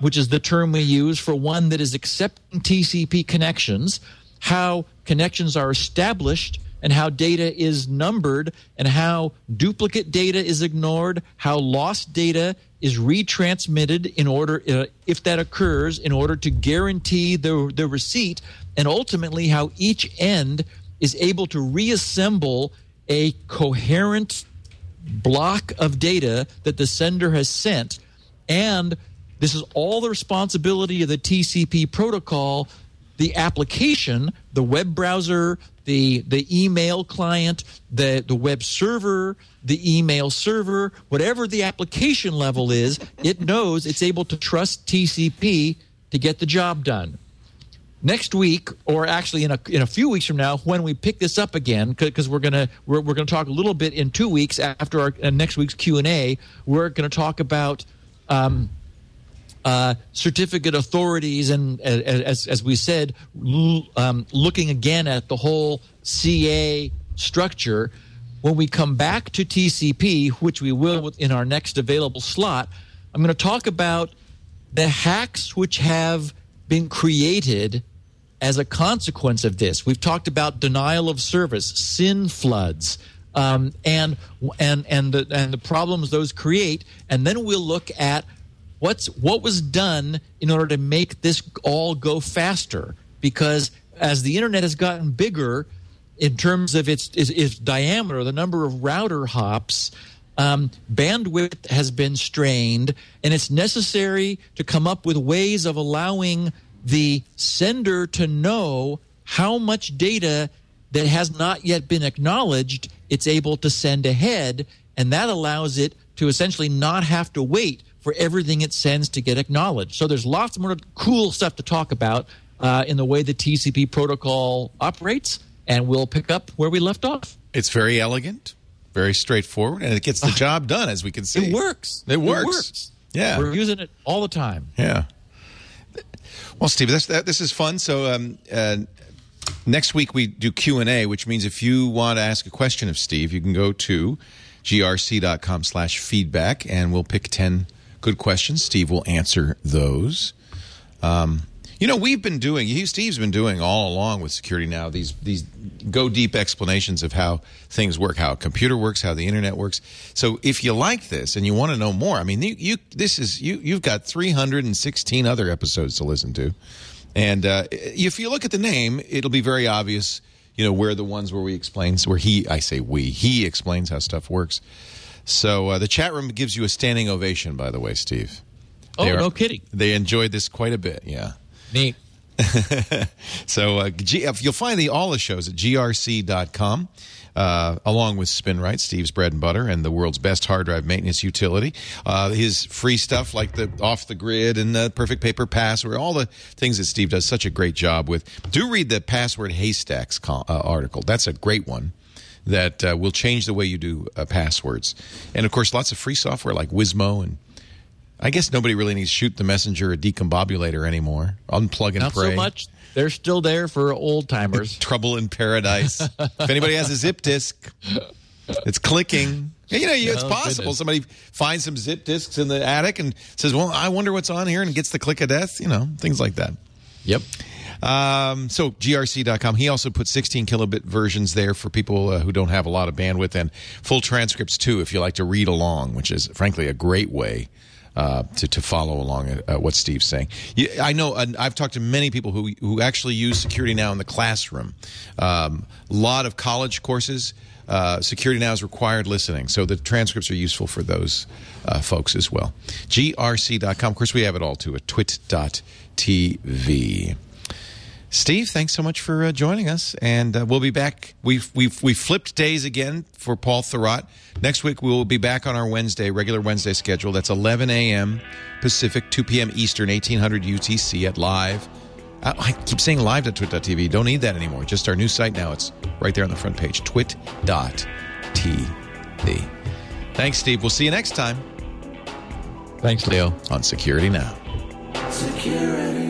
which is the term we use for one that is accepting TCP connections, how connections are established and how data is numbered and how duplicate data is ignored, how lost data is retransmitted in order, uh, if that occurs, in order to guarantee the, the receipt, and ultimately how each end is able to reassemble a coherent block of data that the sender has sent. And this is all the responsibility of the TCP protocol. The application, the web browser, the, the email client, the, the web server, the email server, whatever the application level is, it knows it's able to trust TCP to get the job done next week, or actually in a in a few weeks from now, when we pick this up again, because we're gonna we're, we're gonna talk a little bit in two weeks after our uh, next week's Q and A. We're gonna talk about. Um, uh, certificate authorities and as, as we said um, looking again at the whole ca structure. When we come back to TCP, which we will in our next available slot, I'm going to talk about the hacks which have been created as a consequence of this. We've talked about denial of service, SYN floods, um, and and and the and the problems those create, and then we'll look at what's what was done in order to make this all go faster. Because as the internet has gotten bigger in terms of its its, its diameter, the number of router hops. Um, bandwidth has been strained, and it's necessary to come up with ways of allowing the sender to know how much data that has not yet been acknowledged it's able to send ahead and that allows it to essentially not have to wait for everything it sends to get acknowledged so there's lots more cool stuff to talk about uh, in the way the tcp protocol operates and we'll pick up where we left off It's very elegant, very straightforward, and it gets the job done, as we can see. it works It works. works Yeah. we're using it all the time Yeah. Well, Steve, this, that, this is fun. So um, uh, next week we do Q and A, which means if you want to ask a question of Steve, you can go to grc.com slash feedback, and we'll pick ten good questions. Steve will answer those. Um, you know, we've been doing. Steve's been doing all along with security now. These these go deep explanations of how things work, how a computer works, how the internet works. So, if you like this and you want to know more, I mean, you, you this is you you've got 316 other episodes to listen to, and uh, if you look at the name, it'll be very obvious. You know, where the ones where we explains where he I say we he explains how stuff works. So uh, the chat room gives you a standing ovation, by the way, Steve. oh They are- no kidding They enjoyed this quite a bit. Yeah. neat So uh, G- you'll find the all the shows at grc.com, uh, along with SpinRite, Steve's bread and butter, and the world's best hard drive maintenance utility. Uh, his free stuff like the off the grid and the perfect paper password, all the things that Steve does such a great job with. Do read the password haystacks co- uh, article. That's a great one. That uh, will change the way you do uh, passwords, and of course, lots of free software like Wizmo and I guess nobody really needs shoot the messenger or DCOMbobulator anymore. Unplug and not pray. so much they're still there for old timers Trouble in Paradise. if anybody has a zip disk, it's clicking. You know, you- it's Oh, possible. goodness. Somebody finds some zip disks in the attic and says, "Well, I wonder what's on here," and gets the click of death. You know, things like that. yep Um, so grc.com. He also put 16 kilobit versions there for people uh, who don't have a lot of bandwidth and full transcripts too, if you like to read along, which is frankly a great way. Uh, to, to follow along uh, what Steve's saying, I know uh, I've talked to many people who who actually use security now in the classroom. A lot of college courses, uh, security now is required listening, so the transcripts are useful for those uh, folks as well. grc.com. Of course, we have it all too at twit.tv. Steve, thanks so much for uh, joining us, and uh, we'll be back. We've we've we flipped days again for Paul Thurrott. Next week we will be back on our Wednesday, regular Wednesday schedule. That's 11 a.m. Pacific, 2 p.m. Eastern, 1800 UTC at live. I, I keep saying live at live.twit.tv. Don't need that anymore. Just our new site now. It's right there on the front page, twit.tv. Thanks, Steve. We'll see you next time thanks leo on Security Now. Security